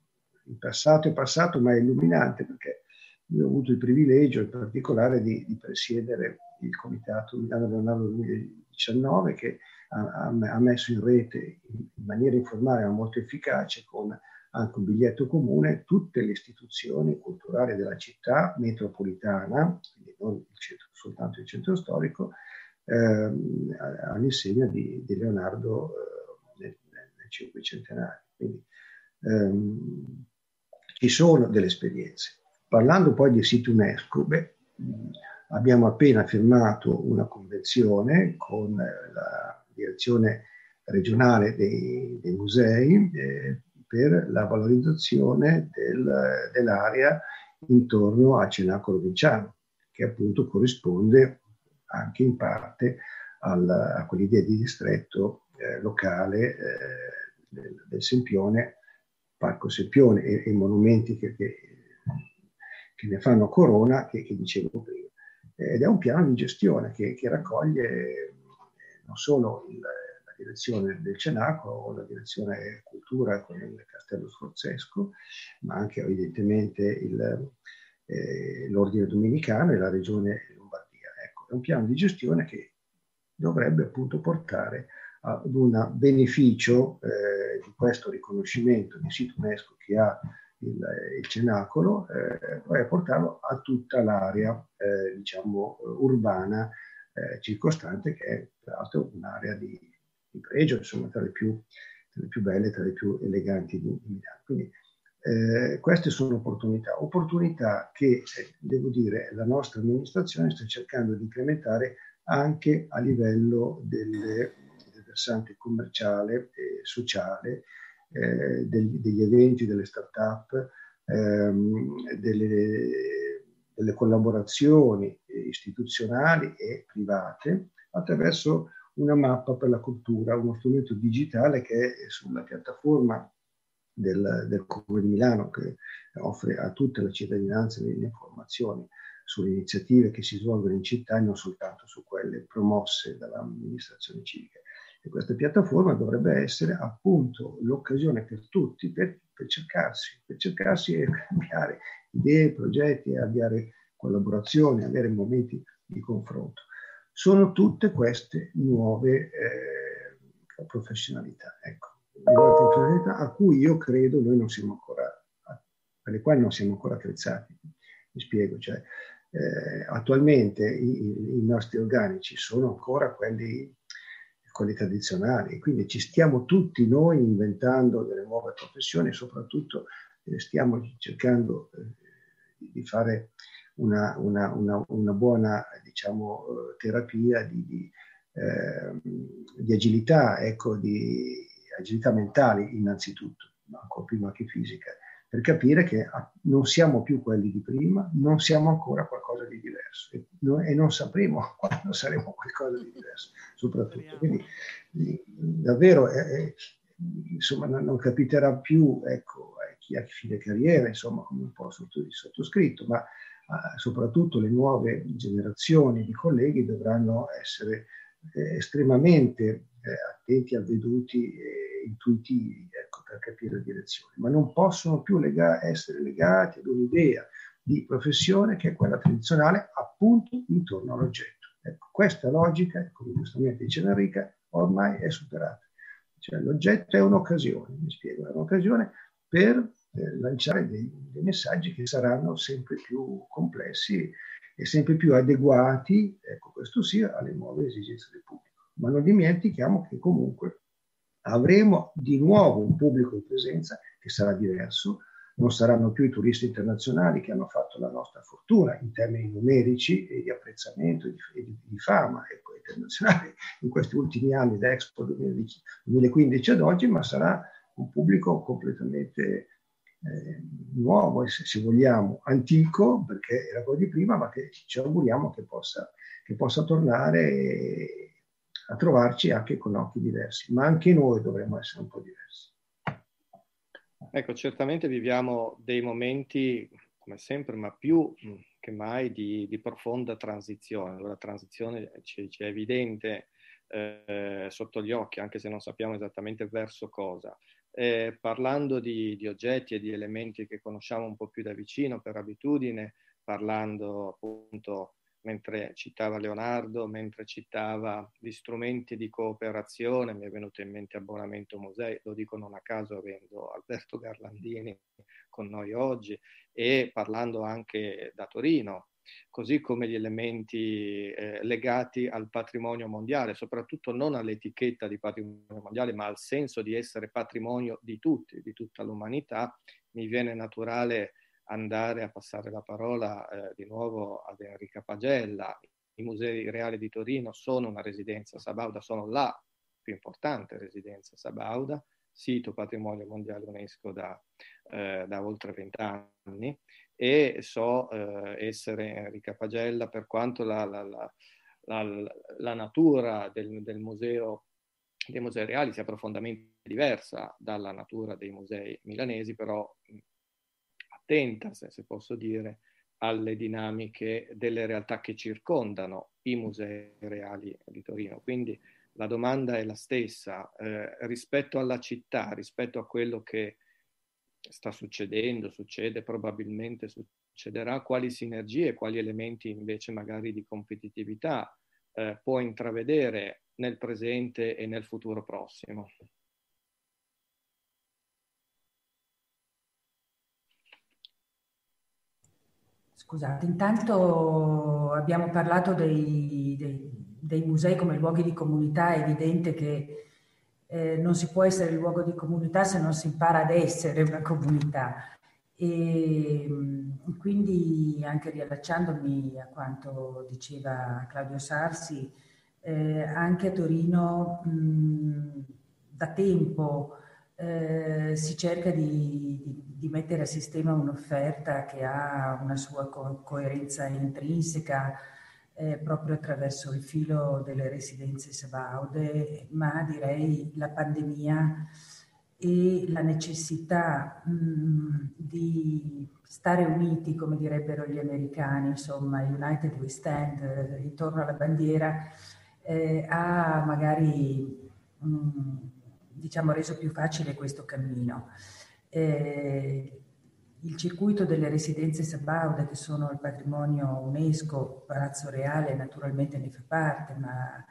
il passato è passato ma è illuminante perché io ho avuto il privilegio in particolare di, di presiedere il Comitato Milano Leonardo 2019 che ha, ha, messo in rete in maniera informale ma molto efficace con anche un biglietto comune, tutte le istituzioni culturali della città metropolitana, quindi non il centro, soltanto il centro storico, ehm, all'insegna di, di Leonardo eh, nel, nel cinquecentenario. Quindi ehm, ci sono delle esperienze. Parlando poi di siti UNESCO, beh, abbiamo appena firmato una convenzione con la direzione regionale dei, dei musei eh, per la valorizzazione del, dell'area intorno a Cenacolo Vinciano, che appunto corrisponde anche in parte al, a quell'idea di distretto eh, locale eh, del, del, Sempione, Parco Sempione e, i monumenti che, che, che, ne fanno corona, che, che, dicevo prima. Ed è un piano di gestione che, raccoglie eh, non solo il, direzione del Cenacolo o la direzione cultura con il Castello Sforzesco, ma anche evidentemente il, eh, l'Ordine Dominicano e la Regione Lombardia. Ecco, è un piano di gestione che dovrebbe appunto portare ad un beneficio eh, di questo riconoscimento di sito UNESCO che ha il, il Cenacolo, eh, poi portarlo a tutta l'area eh, diciamo urbana eh, circostante che è tra l'altro un'area di di pregio, insomma, tra le più, tra le più belle, tra le più eleganti di, di Milano. Quindi eh, queste sono opportunità, opportunità che, eh, devo dire, la nostra amministrazione sta cercando di implementare anche a livello delle, del versante commerciale e sociale, eh, degli, degli, eventi, delle start-up, ehm, delle, delle collaborazioni istituzionali e private attraverso una mappa per la cultura, uno strumento digitale che è sulla piattaforma del, del Comune di Milano che offre a tutta la cittadinanza delle informazioni sulle iniziative che si svolgono in città e non soltanto su quelle promosse dall'amministrazione civica. E questa piattaforma dovrebbe essere appunto l'occasione per tutti per, per cercarsi, per cercarsi e cambiare idee, progetti, avviare collaborazioni, avere momenti di confronto. Sono tutte queste nuove eh, professionalità, ecco, nuove professionalità a cui io credo noi non siamo ancora, per le quali non siamo ancora attrezzati. Mi spiego, cioè, eh, attualmente i, i, nostri organici sono ancora quelli, quelli tradizionali, quindi ci stiamo tutti noi inventando delle nuove professioni soprattutto eh, stiamo cercando eh, di fare una, una, una, una buona diciamo, eh, terapia di, di, eh, di agilità, ecco, di agilità mentale innanzitutto, ancora prima che fisica, per capire che ah, non siamo più quelli di prima, non siamo ancora qualcosa di diverso e, e non sapremo quando saremo qualcosa di diverso, soprattutto. Quindi davvero eh, insomma, non, non, capiterà più ecco, a chi ha fine carriera, insomma, come un po' sottoscritto, ma eh, soprattutto le nuove generazioni di colleghi dovranno essere eh, estremamente eh, attenti, avveduti e intuitivi ecco, per capire la direzione, ma non possono più lega- essere legati ad un'idea di professione che è quella tradizionale appunto intorno all'oggetto. Ecco, questa logica, come giustamente dice Enrica, ormai è superata. Cioè, l'oggetto è un'occasione, mi spiego, è un'occasione per eh, lanciare dei, dei, messaggi che saranno sempre più complessi e sempre più adeguati, ecco questo sì, alle nuove esigenze del pubblico. Ma non dimentichiamo che comunque avremo di nuovo un pubblico in presenza che sarà diverso, non saranno più i turisti internazionali che hanno fatto la nostra fortuna in termini numerici e di apprezzamento e di, di, fama ecco, internazionale in questi ultimi anni da Expo 2015 ad oggi, ma sarà un pubblico completamente eh, nuovo, se, se, vogliamo, antico, perché era quello di prima, ma che ci auguriamo che possa, che possa tornare a trovarci anche con occhi diversi. Ma anche noi dovremmo essere un po' diversi. Ecco, certamente viviamo dei momenti, come sempre, ma più che mai di, di profonda transizione. La transizione ci, ci è evidente eh, sotto gli occhi, anche se non sappiamo esattamente verso cosa eh, parlando di, di, oggetti e di elementi che conosciamo un po' più da vicino per abitudine, parlando appunto mentre citava Leonardo, mentre citava gli strumenti di cooperazione, mi è venuto in mente Abbonamento Musei, lo dico non a caso avendo Alberto Garlandini con noi oggi, e parlando anche da Torino, così come gli elementi eh, legati al patrimonio mondiale, soprattutto non all'etichetta di patrimonio mondiale, ma al senso di essere patrimonio di tutti, di tutta l'umanità, mi viene naturale andare a passare la parola eh, di nuovo ad Enrica Pagella. I musei reali di Torino sono una residenza Sabauda, sono la più importante residenza Sabauda, sito patrimonio mondiale UNESCO da, eh, da oltre vent'anni e so eh, essere Enrica Pagella per quanto la, la, la, la natura del, del, museo dei musei reali sia profondamente diversa dalla natura dei musei milanesi, però attenta, se, se posso dire, alle dinamiche delle realtà che circondano i musei reali di Torino. Quindi la domanda è la stessa, eh, rispetto alla città, rispetto a quello che sta succedendo, succede, probabilmente succederà, quali sinergie, quali elementi invece magari di competitività eh, può intravedere nel presente e nel futuro prossimo. Scusate, intanto abbiamo parlato dei, dei, dei musei come luoghi di comunità, è evidente che eh, non si può essere luogo di comunità se non si impara ad essere una comunità. E mm, quindi anche riallacciandomi a quanto diceva Claudio Sarsi, eh, anche a Torino mh, mm, da tempo eh, si cerca di, di, di, mettere a sistema un'offerta che ha una sua co- coerenza intrinseca, eh, proprio attraverso il filo delle residenze sabaude, ma direi la pandemia e la necessità mh, di stare uniti, come direbbero gli americani, insomma, United we stand, eh, intorno alla bandiera, eh, ha magari mm, diciamo, reso più facile questo cammino. Eh, il circuito delle residenze sabaude, che sono il patrimonio UNESCO, Palazzo Reale naturalmente ne fa parte, ma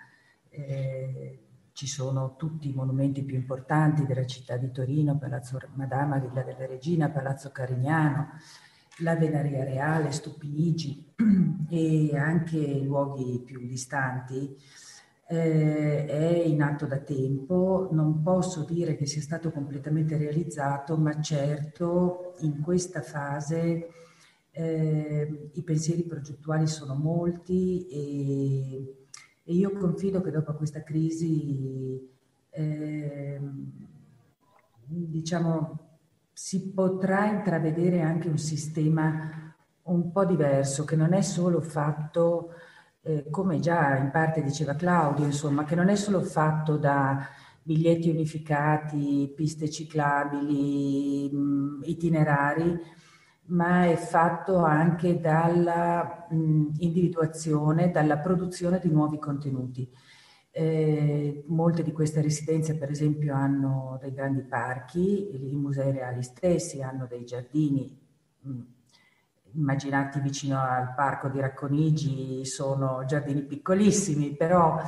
eh, ci sono tutti i monumenti più importanti della città di Torino, Palazzo Madama, Villa della Regina, Palazzo Carignano, la Venaria Reale, Stupinigi e anche luoghi più distanti eh, è in atto da tempo, non posso dire che sia stato completamente realizzato, ma certo in questa fase eh, i pensieri progettuali sono molti e, e, io confido che dopo questa crisi eh, diciamo si potrà intravedere anche un sistema un po' diverso che non è solo fatto eh, come già in parte diceva Claudio, insomma, che non è solo fatto da biglietti unificati, piste ciclabili, mh, itinerari, ma è fatto anche dalla mh, individuazione, dalla produzione di nuovi contenuti. Eh, molte di queste residenze, per esempio, hanno dei grandi parchi, i musei reali stessi hanno dei giardini mh, immaginati vicino al parco di Racconigi sono giardini piccolissimi, però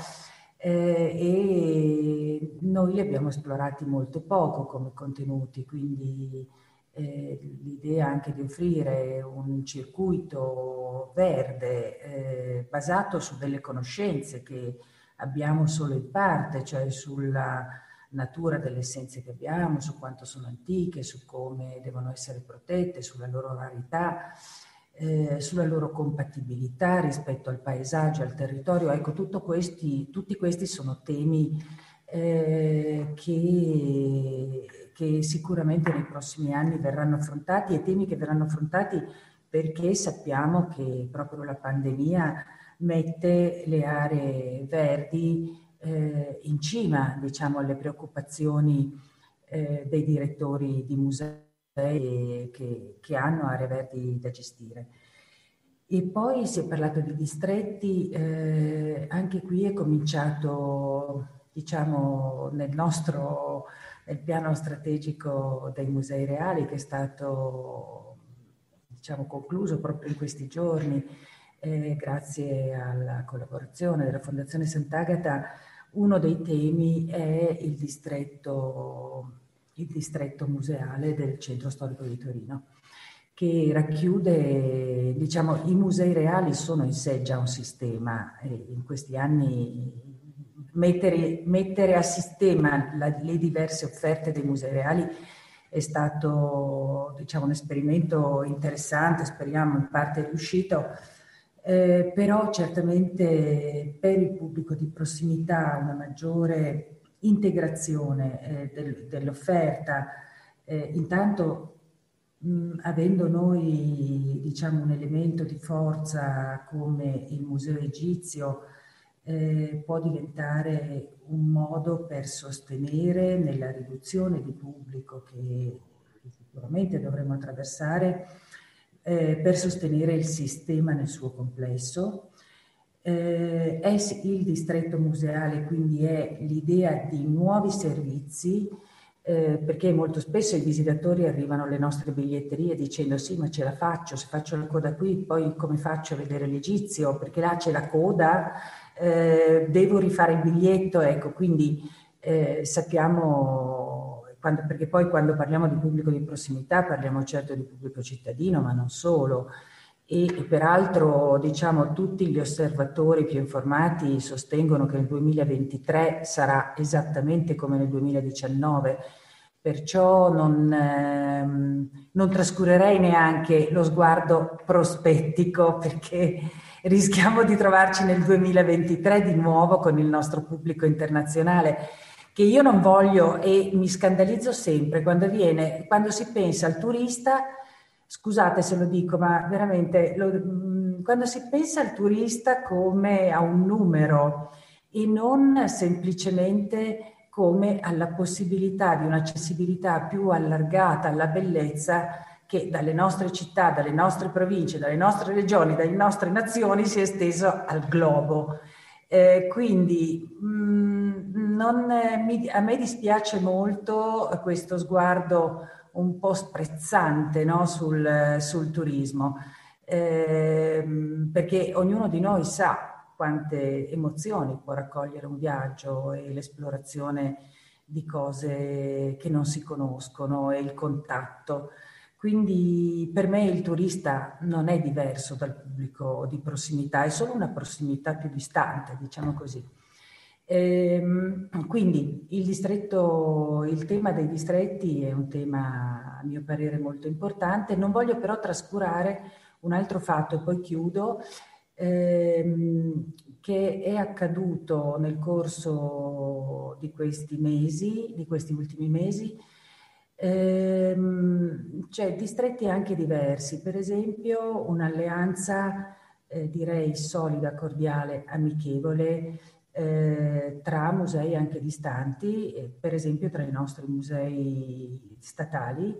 eh, e noi li abbiamo esplorati molto poco come contenuti, quindi eh, l'idea anche di offrire un circuito verde eh, basato su delle conoscenze che abbiamo solo in parte, cioè sulla natura delle essenze che abbiamo, su quanto sono antiche, su come devono essere protette, sulla loro rarità, eh, sulla loro compatibilità rispetto al paesaggio, al territorio. Ecco, questi, tutti questi sono temi eh, che, che sicuramente nei prossimi anni verranno affrontati e temi che verranno affrontati perché sappiamo che proprio la pandemia mette le aree verdi eh, in cima diciamo, alle preoccupazioni eh, dei direttori di musei che, che, hanno aree verdi da gestire. E poi si è parlato di distretti, eh, anche qui è cominciato diciamo, nel nostro nel piano strategico dei musei reali che è stato diciamo, concluso proprio in questi giorni eh, grazie alla collaborazione della Fondazione Sant'Agata uno dei temi è il distretto, il distretto museale del centro storico di Torino, che racchiude, diciamo, i musei reali sono in sé già un sistema in questi anni mettere, mettere a sistema la, le diverse offerte dei musei reali è stato diciamo, un esperimento interessante, speriamo in parte riuscito, eh, però certamente per il pubblico di prossimità una maggiore integrazione eh, del, dell'offerta, eh, intanto mh, avendo noi diciamo, un elemento di forza come il Museo Egizio, eh, può diventare un modo per sostenere nella riduzione di pubblico che sicuramente dovremo attraversare eh, per sostenere il sistema nel suo complesso. Eh, è il distretto museale, quindi è l'idea di nuovi servizi, eh, perché molto spesso i visitatori arrivano alle nostre biglietterie dicendo sì, ma ce la faccio, se faccio la coda qui, poi come faccio a vedere l'Egizio? Perché là c'è la coda, eh, devo rifare il biglietto, ecco, quindi eh, sappiamo quando, perché poi quando parliamo di pubblico di prossimità parliamo certo di pubblico cittadino, ma non solo. E, peraltro diciamo tutti gli osservatori più informati sostengono che nel 2023 sarà esattamente come nel 2019, perciò non, ehm, non trascurerei neanche lo sguardo prospettico perché rischiamo di trovarci nel 2023 di nuovo con il nostro pubblico internazionale che io non voglio e mi scandalizzo sempre quando viene, quando si pensa al turista, scusate se lo dico, ma veramente lo, mm, quando si pensa al turista come a un numero e non semplicemente come alla possibilità di un'accessibilità più allargata alla bellezza che dalle nostre città, dalle nostre province, dalle nostre regioni, dalle nostre nazioni si è esteso al globo. Eh, quindi mh, mm, non, mi, a me dispiace molto questo sguardo un po' sprezzante no, sul, sul, turismo, eh, perché ognuno di noi sa quante emozioni può raccogliere un viaggio e l'esplorazione di cose che non si conoscono e il contatto. Quindi per me il turista non è diverso dal pubblico di prossimità, è solo una prossimità più distante, diciamo così. Ehm, quindi il, distretto, il tema dei distretti è un tema a mio parere molto importante. Non voglio però trascurare un altro fatto e poi chiudo, ehm, che è accaduto nel corso di questi mesi, di questi ultimi mesi, ehm, cioè distretti anche diversi, per esempio un'alleanza eh, direi solida, cordiale, amichevole eh, tra musei anche distanti, eh, per esempio tra i nostri musei statali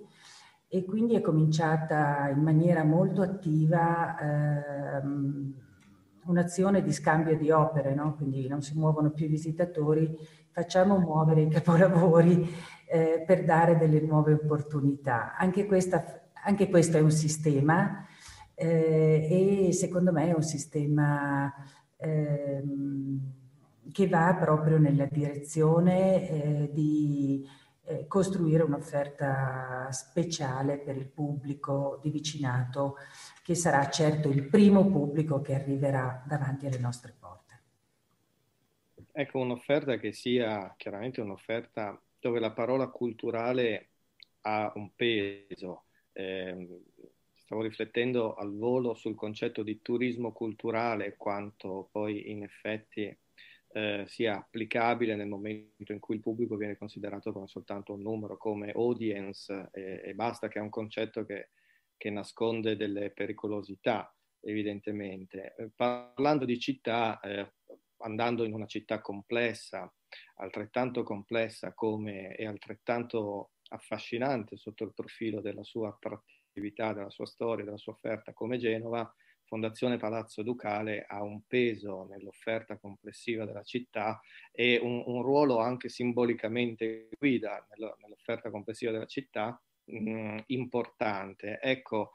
e quindi è cominciata in maniera molto attiva ehm, un'azione di scambio di opere, no? quindi non si muovono più i visitatori, facciamo muovere i capolavori eh, per dare delle nuove opportunità. Anche, questa, anche questo è un sistema eh, e secondo me è un sistema ehm, che va proprio nella direzione eh, di eh, costruire un'offerta speciale per il pubblico di vicinato che sarà certo il primo pubblico che arriverà davanti alle nostre porte. Ecco, un'offerta che sia chiaramente un'offerta dove la parola culturale ha un peso. Eh, stavo riflettendo al volo sul concetto di turismo culturale, quanto poi in effetti eh, sia applicabile nel momento in cui il pubblico viene considerato come soltanto un numero, come audience e, e basta, che è un concetto che che nasconde delle pericolosità, evidentemente. Eh, parlando di città, eh, andando in una città complessa, altrettanto complessa come e altrettanto affascinante sotto il profilo della sua attrattività, della sua storia, della sua offerta come Genova, Fondazione Palazzo Ducale ha un peso nell'offerta complessiva della città e un, un ruolo anche simbolicamente guida nell'offerta complessiva della città mh, mm, importante. Ecco,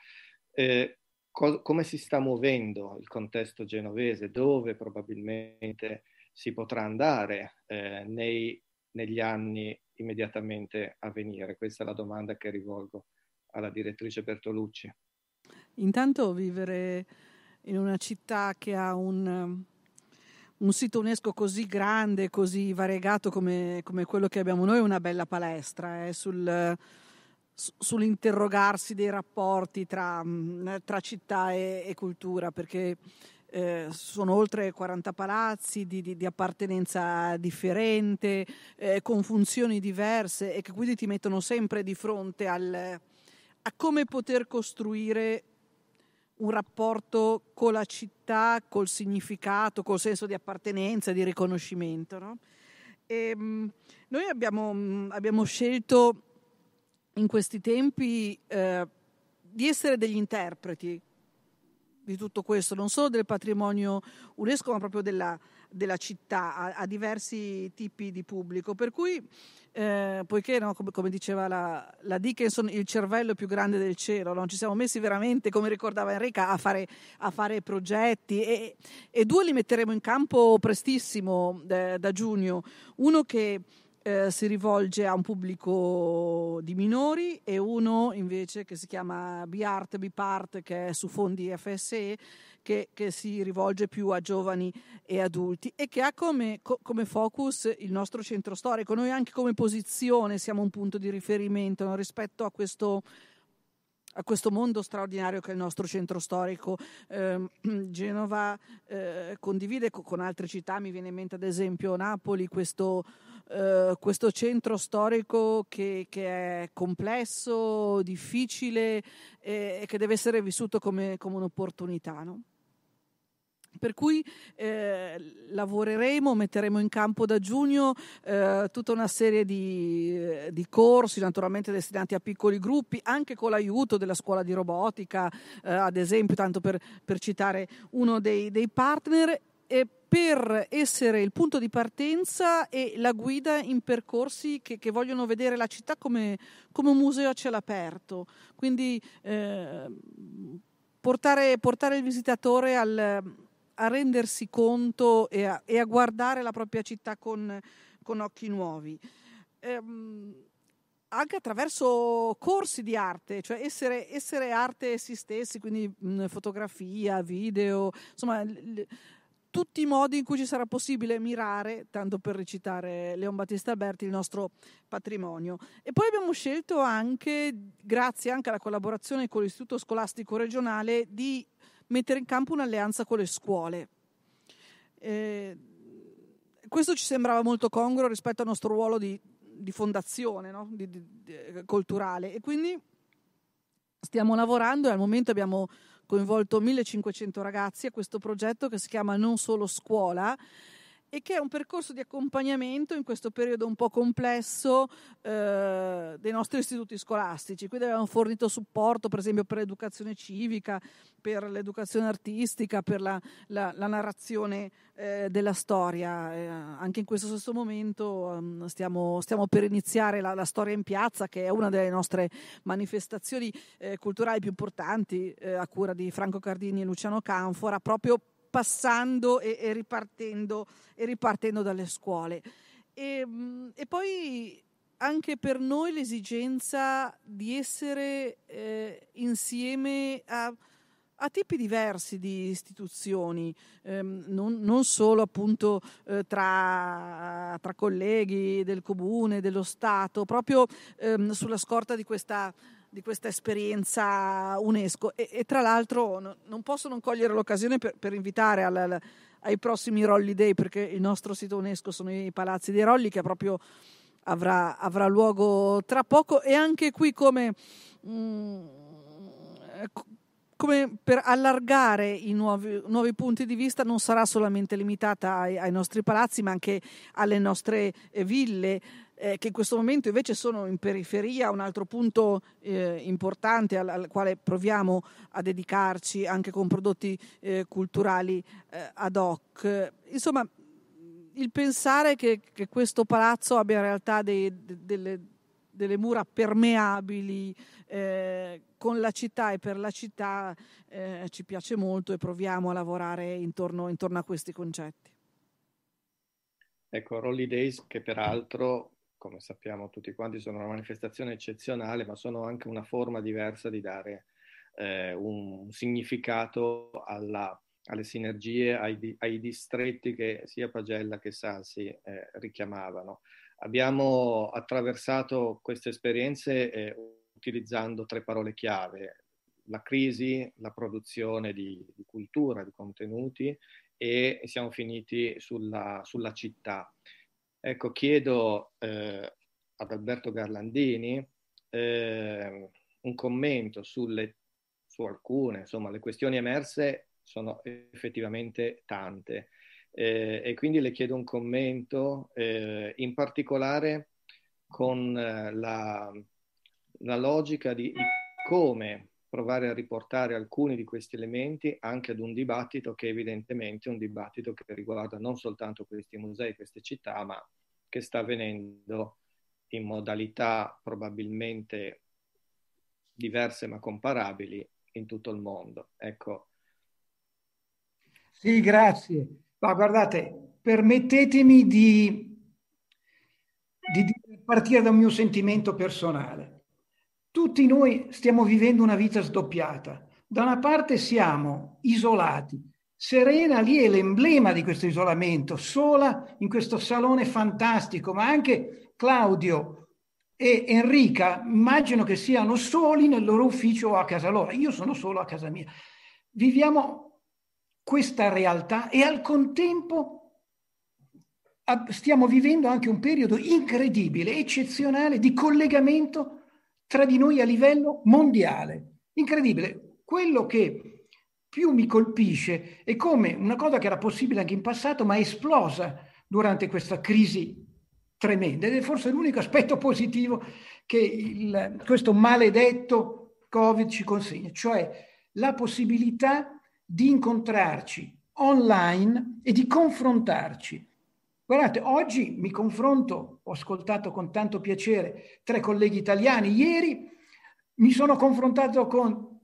eh, co- come si sta muovendo il contesto genovese, dove probabilmente si potrà andare eh, nei, negli anni immediatamente a venire? Questa è la domanda che rivolgo alla direttrice Bertolucci. Intanto vivere in una città che ha un, un sito UNESCO così grande, così variegato come, come, quello che abbiamo noi è una bella palestra. Eh, sul, sull'interrogarsi dei rapporti tra, tra città e, e, cultura, perché eh, sono oltre 40 palazzi di, di, di appartenenza differente, eh, con funzioni diverse e che quindi ti mettono sempre di fronte al, a come poter costruire un rapporto con la città, col significato, col senso di appartenenza, di riconoscimento. No? E, noi abbiamo, abbiamo scelto in questi tempi eh, di essere degli interpreti di tutto questo, non solo del patrimonio UNESCO, ma proprio della, della città, a, a, diversi tipi di pubblico. Per cui, eh, poiché, no, come, come, diceva la, la, Dickinson, il cervello più grande del cielo, no? ci siamo messi veramente, come ricordava Enrica, a fare, a fare progetti e, e, due li metteremo in campo prestissimo eh, da giugno. Uno che eh, si rivolge a un pubblico di minori e uno invece che si chiama BART, BIPART che è su fondi FSE che, che si rivolge più a giovani e adulti e che ha come, co, come, focus il nostro centro storico. Noi anche come posizione siamo un punto di riferimento no, rispetto a questo a questo mondo straordinario che è il nostro centro storico. Eh, Genova eh, condivide con altre città, mi viene in mente ad esempio Napoli, questo, eh, questo centro storico che, che, è complesso, difficile e, che deve essere vissuto come, come un'opportunità. No? Per cui eh, lavoreremo, metteremo in campo da giugno eh, tutta una serie di, eh, di, corsi, naturalmente destinati a piccoli gruppi, anche con l'aiuto della scuola di robotica, eh, ad esempio, tanto per, per citare uno dei, dei partner per essere il punto di partenza e la guida in percorsi che, che vogliono vedere la città come, come, un museo a cielo aperto. Quindi eh, portare, portare, il visitatore al, a rendersi conto e a, e a, guardare la propria città con, con occhi nuovi. Ehm, anche attraverso corsi di arte, cioè essere, essere arte essi stessi, quindi mh, fotografia, video, insomma, l- tutti i modi in cui ci sarà possibile mirare, tanto per recitare Leon Battista Alberti, il nostro patrimonio. E poi abbiamo scelto anche, grazie anche alla collaborazione con l'Istituto Scolastico Regionale, di mettere in campo un'alleanza con le scuole. Eh, questo ci sembrava molto congruo rispetto al nostro ruolo di di fondazione no? di, di, di, culturale e quindi stiamo lavorando e al momento abbiamo coinvolto 1500 ragazzi a questo progetto che si chiama Non solo scuola e che è un percorso di accompagnamento in questo periodo un po' complesso eh, dei nostri istituti scolastici. Quindi abbiamo fornito supporto, per esempio, per l'educazione civica, per l'educazione artistica, per la, la, la narrazione eh, della storia. Eh, anche in questo stesso momento um, stiamo, stiamo, per iniziare la, la, Storia in piazza, che è una delle nostre manifestazioni eh, culturali più importanti, eh, a cura di Franco Cardini e Luciano Canfora, proprio passando e, e, ripartendo, e ripartendo, dalle scuole. E, e, poi anche per noi l'esigenza di essere eh, insieme a, a, tipi diversi di istituzioni, ehm, non, non, solo appunto eh, tra, tra, colleghi del comune, dello Stato, proprio ehm, sulla scorta di questa di questa esperienza UNESCO. E, e tra l'altro no, non posso non cogliere l'occasione per, per invitare alla, alla, ai prossimi Rolli Day perché il nostro sito UNESCO sono i palazzi dei Rolli che proprio avrà, avrà luogo tra poco. E anche qui come, mh, mm, come per allargare i nuovi, nuovi, punti di vista non sarà solamente limitata ai, ai nostri palazzi ma anche alle nostre eh, ville eh, che in questo momento invece sono in periferia, un altro punto eh, importante al, al, quale proviamo a dedicarci anche con prodotti eh, culturali eh, ad hoc. Insomma, il pensare che, che, questo palazzo abbia in realtà dei, de, delle, delle, mura permeabili eh, con la città e per la città eh, ci piace molto e proviamo a lavorare intorno, intorno a questi concetti. Ecco, Rolly Days che peraltro come sappiamo tutti quanti, sono una manifestazione eccezionale, ma sono anche una forma diversa di dare eh, un significato alla, alle sinergie, ai, ai, distretti che sia Pagella che Sassi eh, richiamavano. Abbiamo attraversato queste esperienze eh, utilizzando tre parole chiave, la crisi, la produzione di, di cultura, di contenuti e siamo finiti sulla, sulla città. Ecco, chiedo eh, ad Alberto Garlandini eh, un commento sulle, su alcune, insomma, le questioni emerse sono effettivamente tante eh, e quindi le chiedo un commento eh, in particolare con eh, la, la logica di, di come provare a riportare alcuni di questi elementi anche ad un dibattito che evidentemente è un dibattito che riguarda non soltanto questi musei, queste città, ma che sta avvenendo in modalità probabilmente diverse ma comparabili in tutto il mondo. Ecco. Sì, grazie. Ma guardate, permettetemi di, di partire da un mio sentimento personale. Tutti noi stiamo vivendo una vita sdoppiata. Da una parte siamo isolati. Serena lì è l'emblema di questo isolamento, sola in questo salone fantastico, ma anche Claudio e Enrica immagino che siano soli nel loro ufficio o a casa loro. Io sono solo a casa mia. Viviamo questa realtà e al contempo stiamo vivendo anche un periodo incredibile, eccezionale di collegamento tra di noi a livello mondiale. Incredibile. Quello che più mi colpisce è come una cosa che era possibile anche in passato, ma è esplosa durante questa crisi tremenda. Ed è forse l'unico aspetto positivo che il, questo maledetto Covid ci consegna, cioè la possibilità di incontrarci online e di confrontarci. Guardate, oggi mi confronto, ho ascoltato con tanto piacere tre colleghi italiani, ieri mi sono confrontato con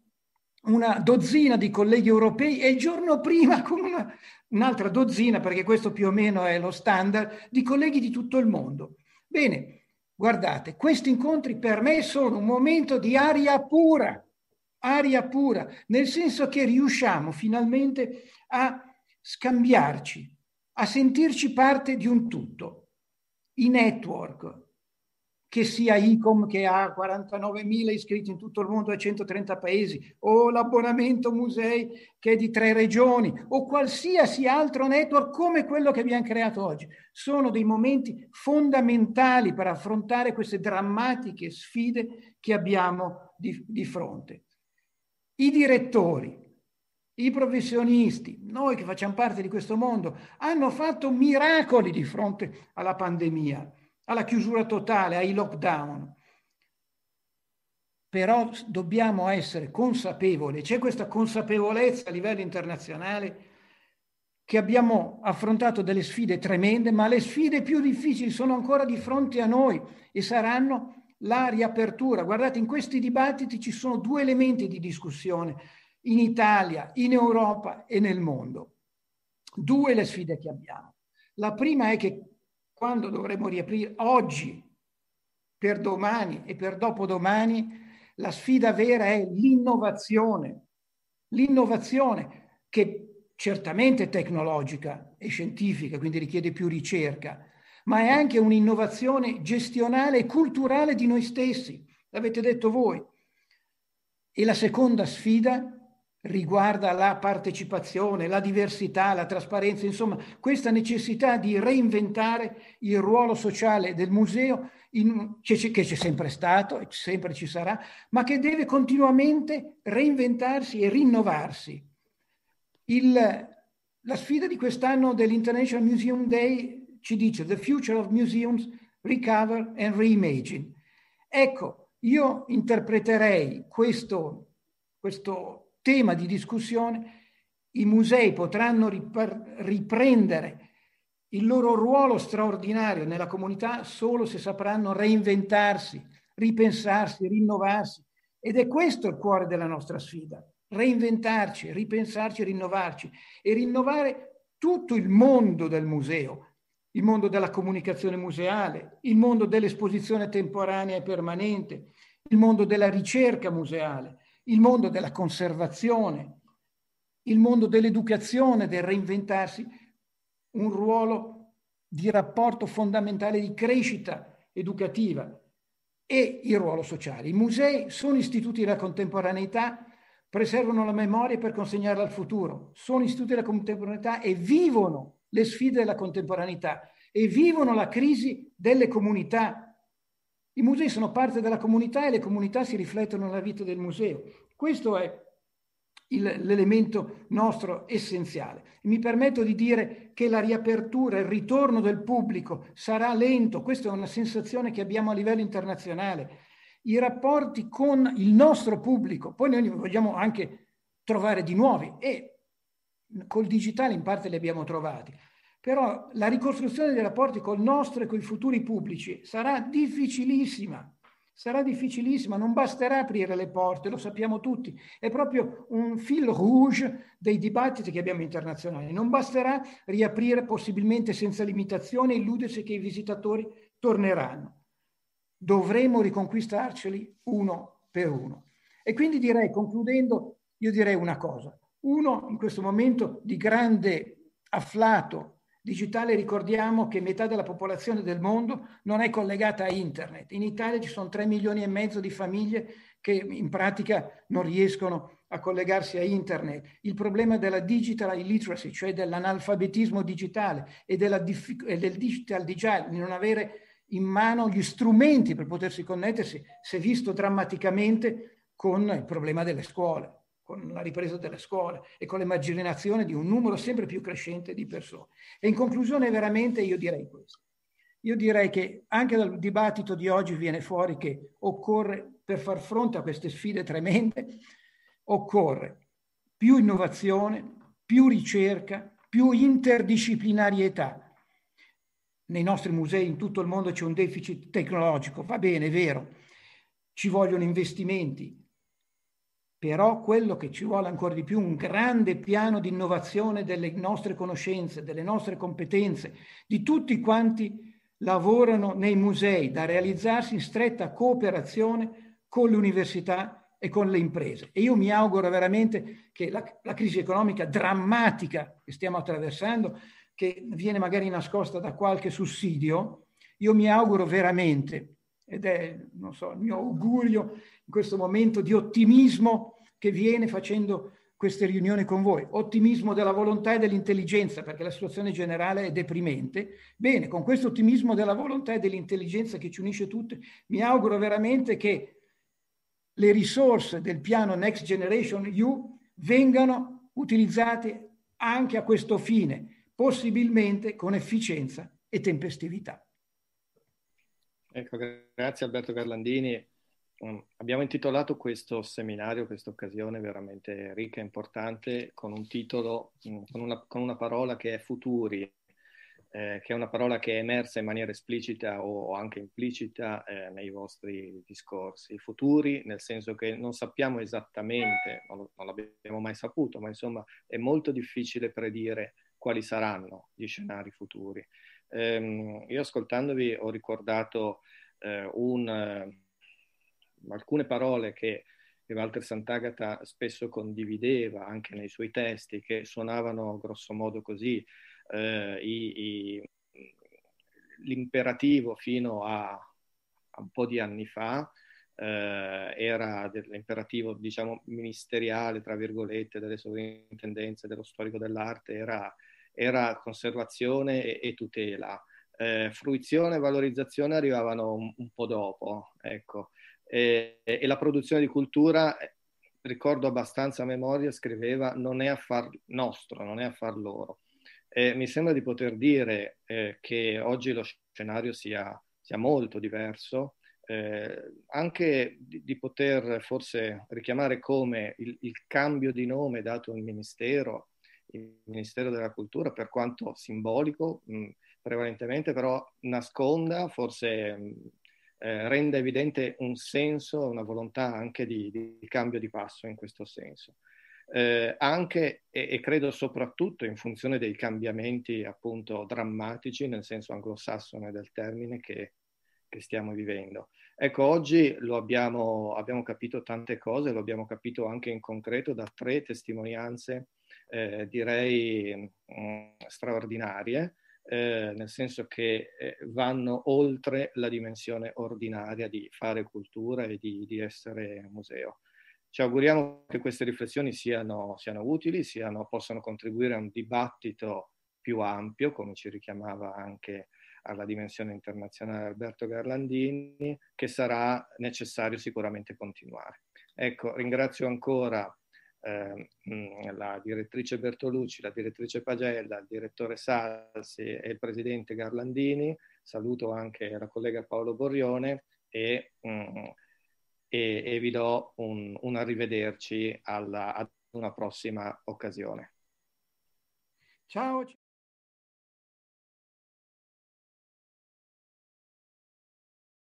una dozzina di colleghi europei e il giorno prima con una, un'altra dozzina, perché questo più o meno è lo standard, di colleghi di tutto il mondo. Bene, guardate, questi incontri per me sono un momento di aria pura, aria pura, nel senso che riusciamo finalmente a scambiarci, a sentirci parte di un tutto. I network, che sia ICOM che ha 49.000 iscritti in tutto il mondo e 130 paesi, o l'abbonamento musei che è di tre regioni, o qualsiasi altro network come quello che abbiamo creato oggi. Sono dei momenti fondamentali per affrontare queste drammatiche sfide che abbiamo di, di fronte. I direttori, i professionisti, noi che facciamo parte di questo mondo, hanno fatto miracoli di fronte alla pandemia alla chiusura totale, ai lockdown. Però dobbiamo essere consapevoli, c'è questa consapevolezza a livello internazionale che abbiamo affrontato delle sfide tremende, ma le sfide più difficili sono ancora di fronte a noi e saranno la riapertura. Guardate, in questi dibattiti ci sono due elementi di discussione in Italia, in Europa e nel mondo. Due le sfide che abbiamo. La prima è che quando dovremo riaprire oggi, per domani e per dopodomani, la sfida vera è l'innovazione. L'innovazione che certamente è tecnologica e scientifica, quindi richiede più ricerca, ma è anche un'innovazione gestionale e culturale di noi stessi, l'avete detto voi. E la seconda sfida riguarda la partecipazione, la diversità, la trasparenza, insomma, questa necessità di reinventare il ruolo sociale del museo in, che, che, c'è sempre stato e sempre ci sarà, ma che deve continuamente reinventarsi e rinnovarsi. Il, la sfida di quest'anno dell'International Museum Day ci dice The future of museums, recover and reimagine. Ecco, io interpreterei questo, questo tema di discussione, i musei potranno riprendere il loro ruolo straordinario nella comunità solo se sapranno reinventarsi, ripensarsi, rinnovarsi. Ed è questo il cuore della nostra sfida, reinventarci, ripensarci, rinnovarci e rinnovare tutto il mondo del museo, il mondo della comunicazione museale, il mondo dell'esposizione temporanea e permanente, il mondo della ricerca museale, il mondo della conservazione, il mondo dell'educazione, del reinventarsi, un ruolo di rapporto fondamentale di crescita educativa e il ruolo sociale. I musei sono istituti della contemporaneità, preservano la memoria per consegnarla al futuro, sono istituti della contemporaneità e vivono le sfide della contemporaneità e vivono la crisi delle comunità i musei sono parte della comunità e le comunità si riflettono nella vita del museo. Questo è il, l'elemento nostro essenziale. Mi permetto di dire che la riapertura, il ritorno del pubblico sarà lento, questa è una sensazione che abbiamo a livello internazionale. I rapporti con il nostro pubblico, poi noi vogliamo anche trovare di nuovi e col digitale in parte li abbiamo trovati, però la ricostruzione dei rapporti col nostro e con i futuri pubblici sarà difficilissima. Sarà difficilissima, non basterà aprire le porte, lo sappiamo tutti, è proprio un fil rouge dei dibattiti che abbiamo internazionali. Non basterà riaprire possibilmente senza limitazione e illudersi che i visitatori torneranno. Dovremo riconquistarceli uno per uno. E quindi direi, concludendo, io direi una cosa. Uno, in questo momento di grande afflato digitale ricordiamo che metà della popolazione del mondo non è collegata a internet. In Italia ci sono 3 milioni e mezzo di famiglie che in pratica non riescono a collegarsi a internet. Il problema della digital illiteracy, cioè dell'analfabetismo digitale e, diffic- e del digital digitale, di non avere in mano gli strumenti per potersi connettersi, si è visto drammaticamente con il problema delle scuole con la ripresa delle scuole e con l'emarginazione di un numero sempre più crescente di persone. E in conclusione veramente io direi questo. Io direi che anche dal dibattito di oggi viene fuori che occorre, per far fronte a queste sfide tremende, occorre più innovazione, più ricerca, più interdisciplinarietà. Nei nostri musei in tutto il mondo c'è un deficit tecnologico, va bene, è vero, ci vogliono investimenti, però quello che ci vuole ancora di più un grande piano di innovazione delle nostre conoscenze, delle nostre competenze, di tutti quanti lavorano nei musei, da realizzarsi in stretta cooperazione con le università e con le imprese. E io mi auguro veramente che la, la crisi economica drammatica che stiamo attraversando, che viene magari nascosta da qualche sussidio, io mi auguro veramente, ed è non so, il mio augurio in questo momento di ottimismo che viene facendo queste riunioni con voi, ottimismo della volontà e dell'intelligenza, perché la situazione generale è deprimente. Bene, con questo ottimismo della volontà e dell'intelligenza che ci unisce tutti, mi auguro veramente che le risorse del piano Next Generation EU vengano utilizzate anche a questo fine, possibilmente con efficienza e tempestività. Ecco, grazie Alberto Garlandini. Abbiamo intitolato questo seminario, questa occasione veramente ricca e importante, con un titolo, mm, con una, con una parola che è futuri, eh, che è una parola che è emersa in maniera esplicita o anche implicita eh, nei vostri discorsi. Futuri, nel senso che non sappiamo esattamente, non, non l'abbiamo mai saputo, ma insomma è molto difficile predire quali saranno gli scenari futuri. Eh, io ascoltandovi ho ricordato eh, un alcune parole che, Walter Sant'Agata spesso condivideva anche nei suoi testi, che suonavano grosso modo così, eh, i, i, l'imperativo fino a, a, un po' di anni fa eh, era l'imperativo, diciamo, ministeriale, tra virgolette, delle sovrintendenze, dello storico dell'arte, era, era conservazione e, e tutela. Eh, fruizione e valorizzazione arrivavano un, un po' dopo, ecco e, e la produzione di cultura, eh, ricordo abbastanza a memoria, scriveva non è affar nostro, non è affar loro. E mi sembra di poter dire eh, che oggi lo scenario sia, sia molto diverso, eh, anche di, di, poter forse richiamare come il, il, cambio di nome dato al Ministero, il Ministero della Cultura, per quanto simbolico, mh, prevalentemente però nasconda forse mh, eh, renda evidente un senso, una volontà anche di, di cambio di passo in questo senso. Eh, anche e, e, credo soprattutto in funzione dei cambiamenti appunto drammatici nel senso anglosassone del termine che, che stiamo vivendo. Ecco, oggi abbiamo, abbiamo, capito tante cose, lo abbiamo capito anche in concreto da tre testimonianze, eh, direi mh, mm, straordinarie, eh, nel senso che eh, vanno oltre la dimensione ordinaria di fare cultura e di, di essere museo. Ci auguriamo che queste riflessioni siano, siano utili, siano, possano contribuire a un dibattito più ampio, come ci richiamava anche alla dimensione internazionale Alberto Garlandini, che sarà necessario sicuramente continuare. Ecco, ringrazio ancora eh, la direttrice Bertolucci, la direttrice Pagella, il direttore Salsi e il presidente Garlandini. Saluto anche la collega Paolo Borrione e, e, e vi do un, un arrivederci alla, ad una prossima occasione. Ciao.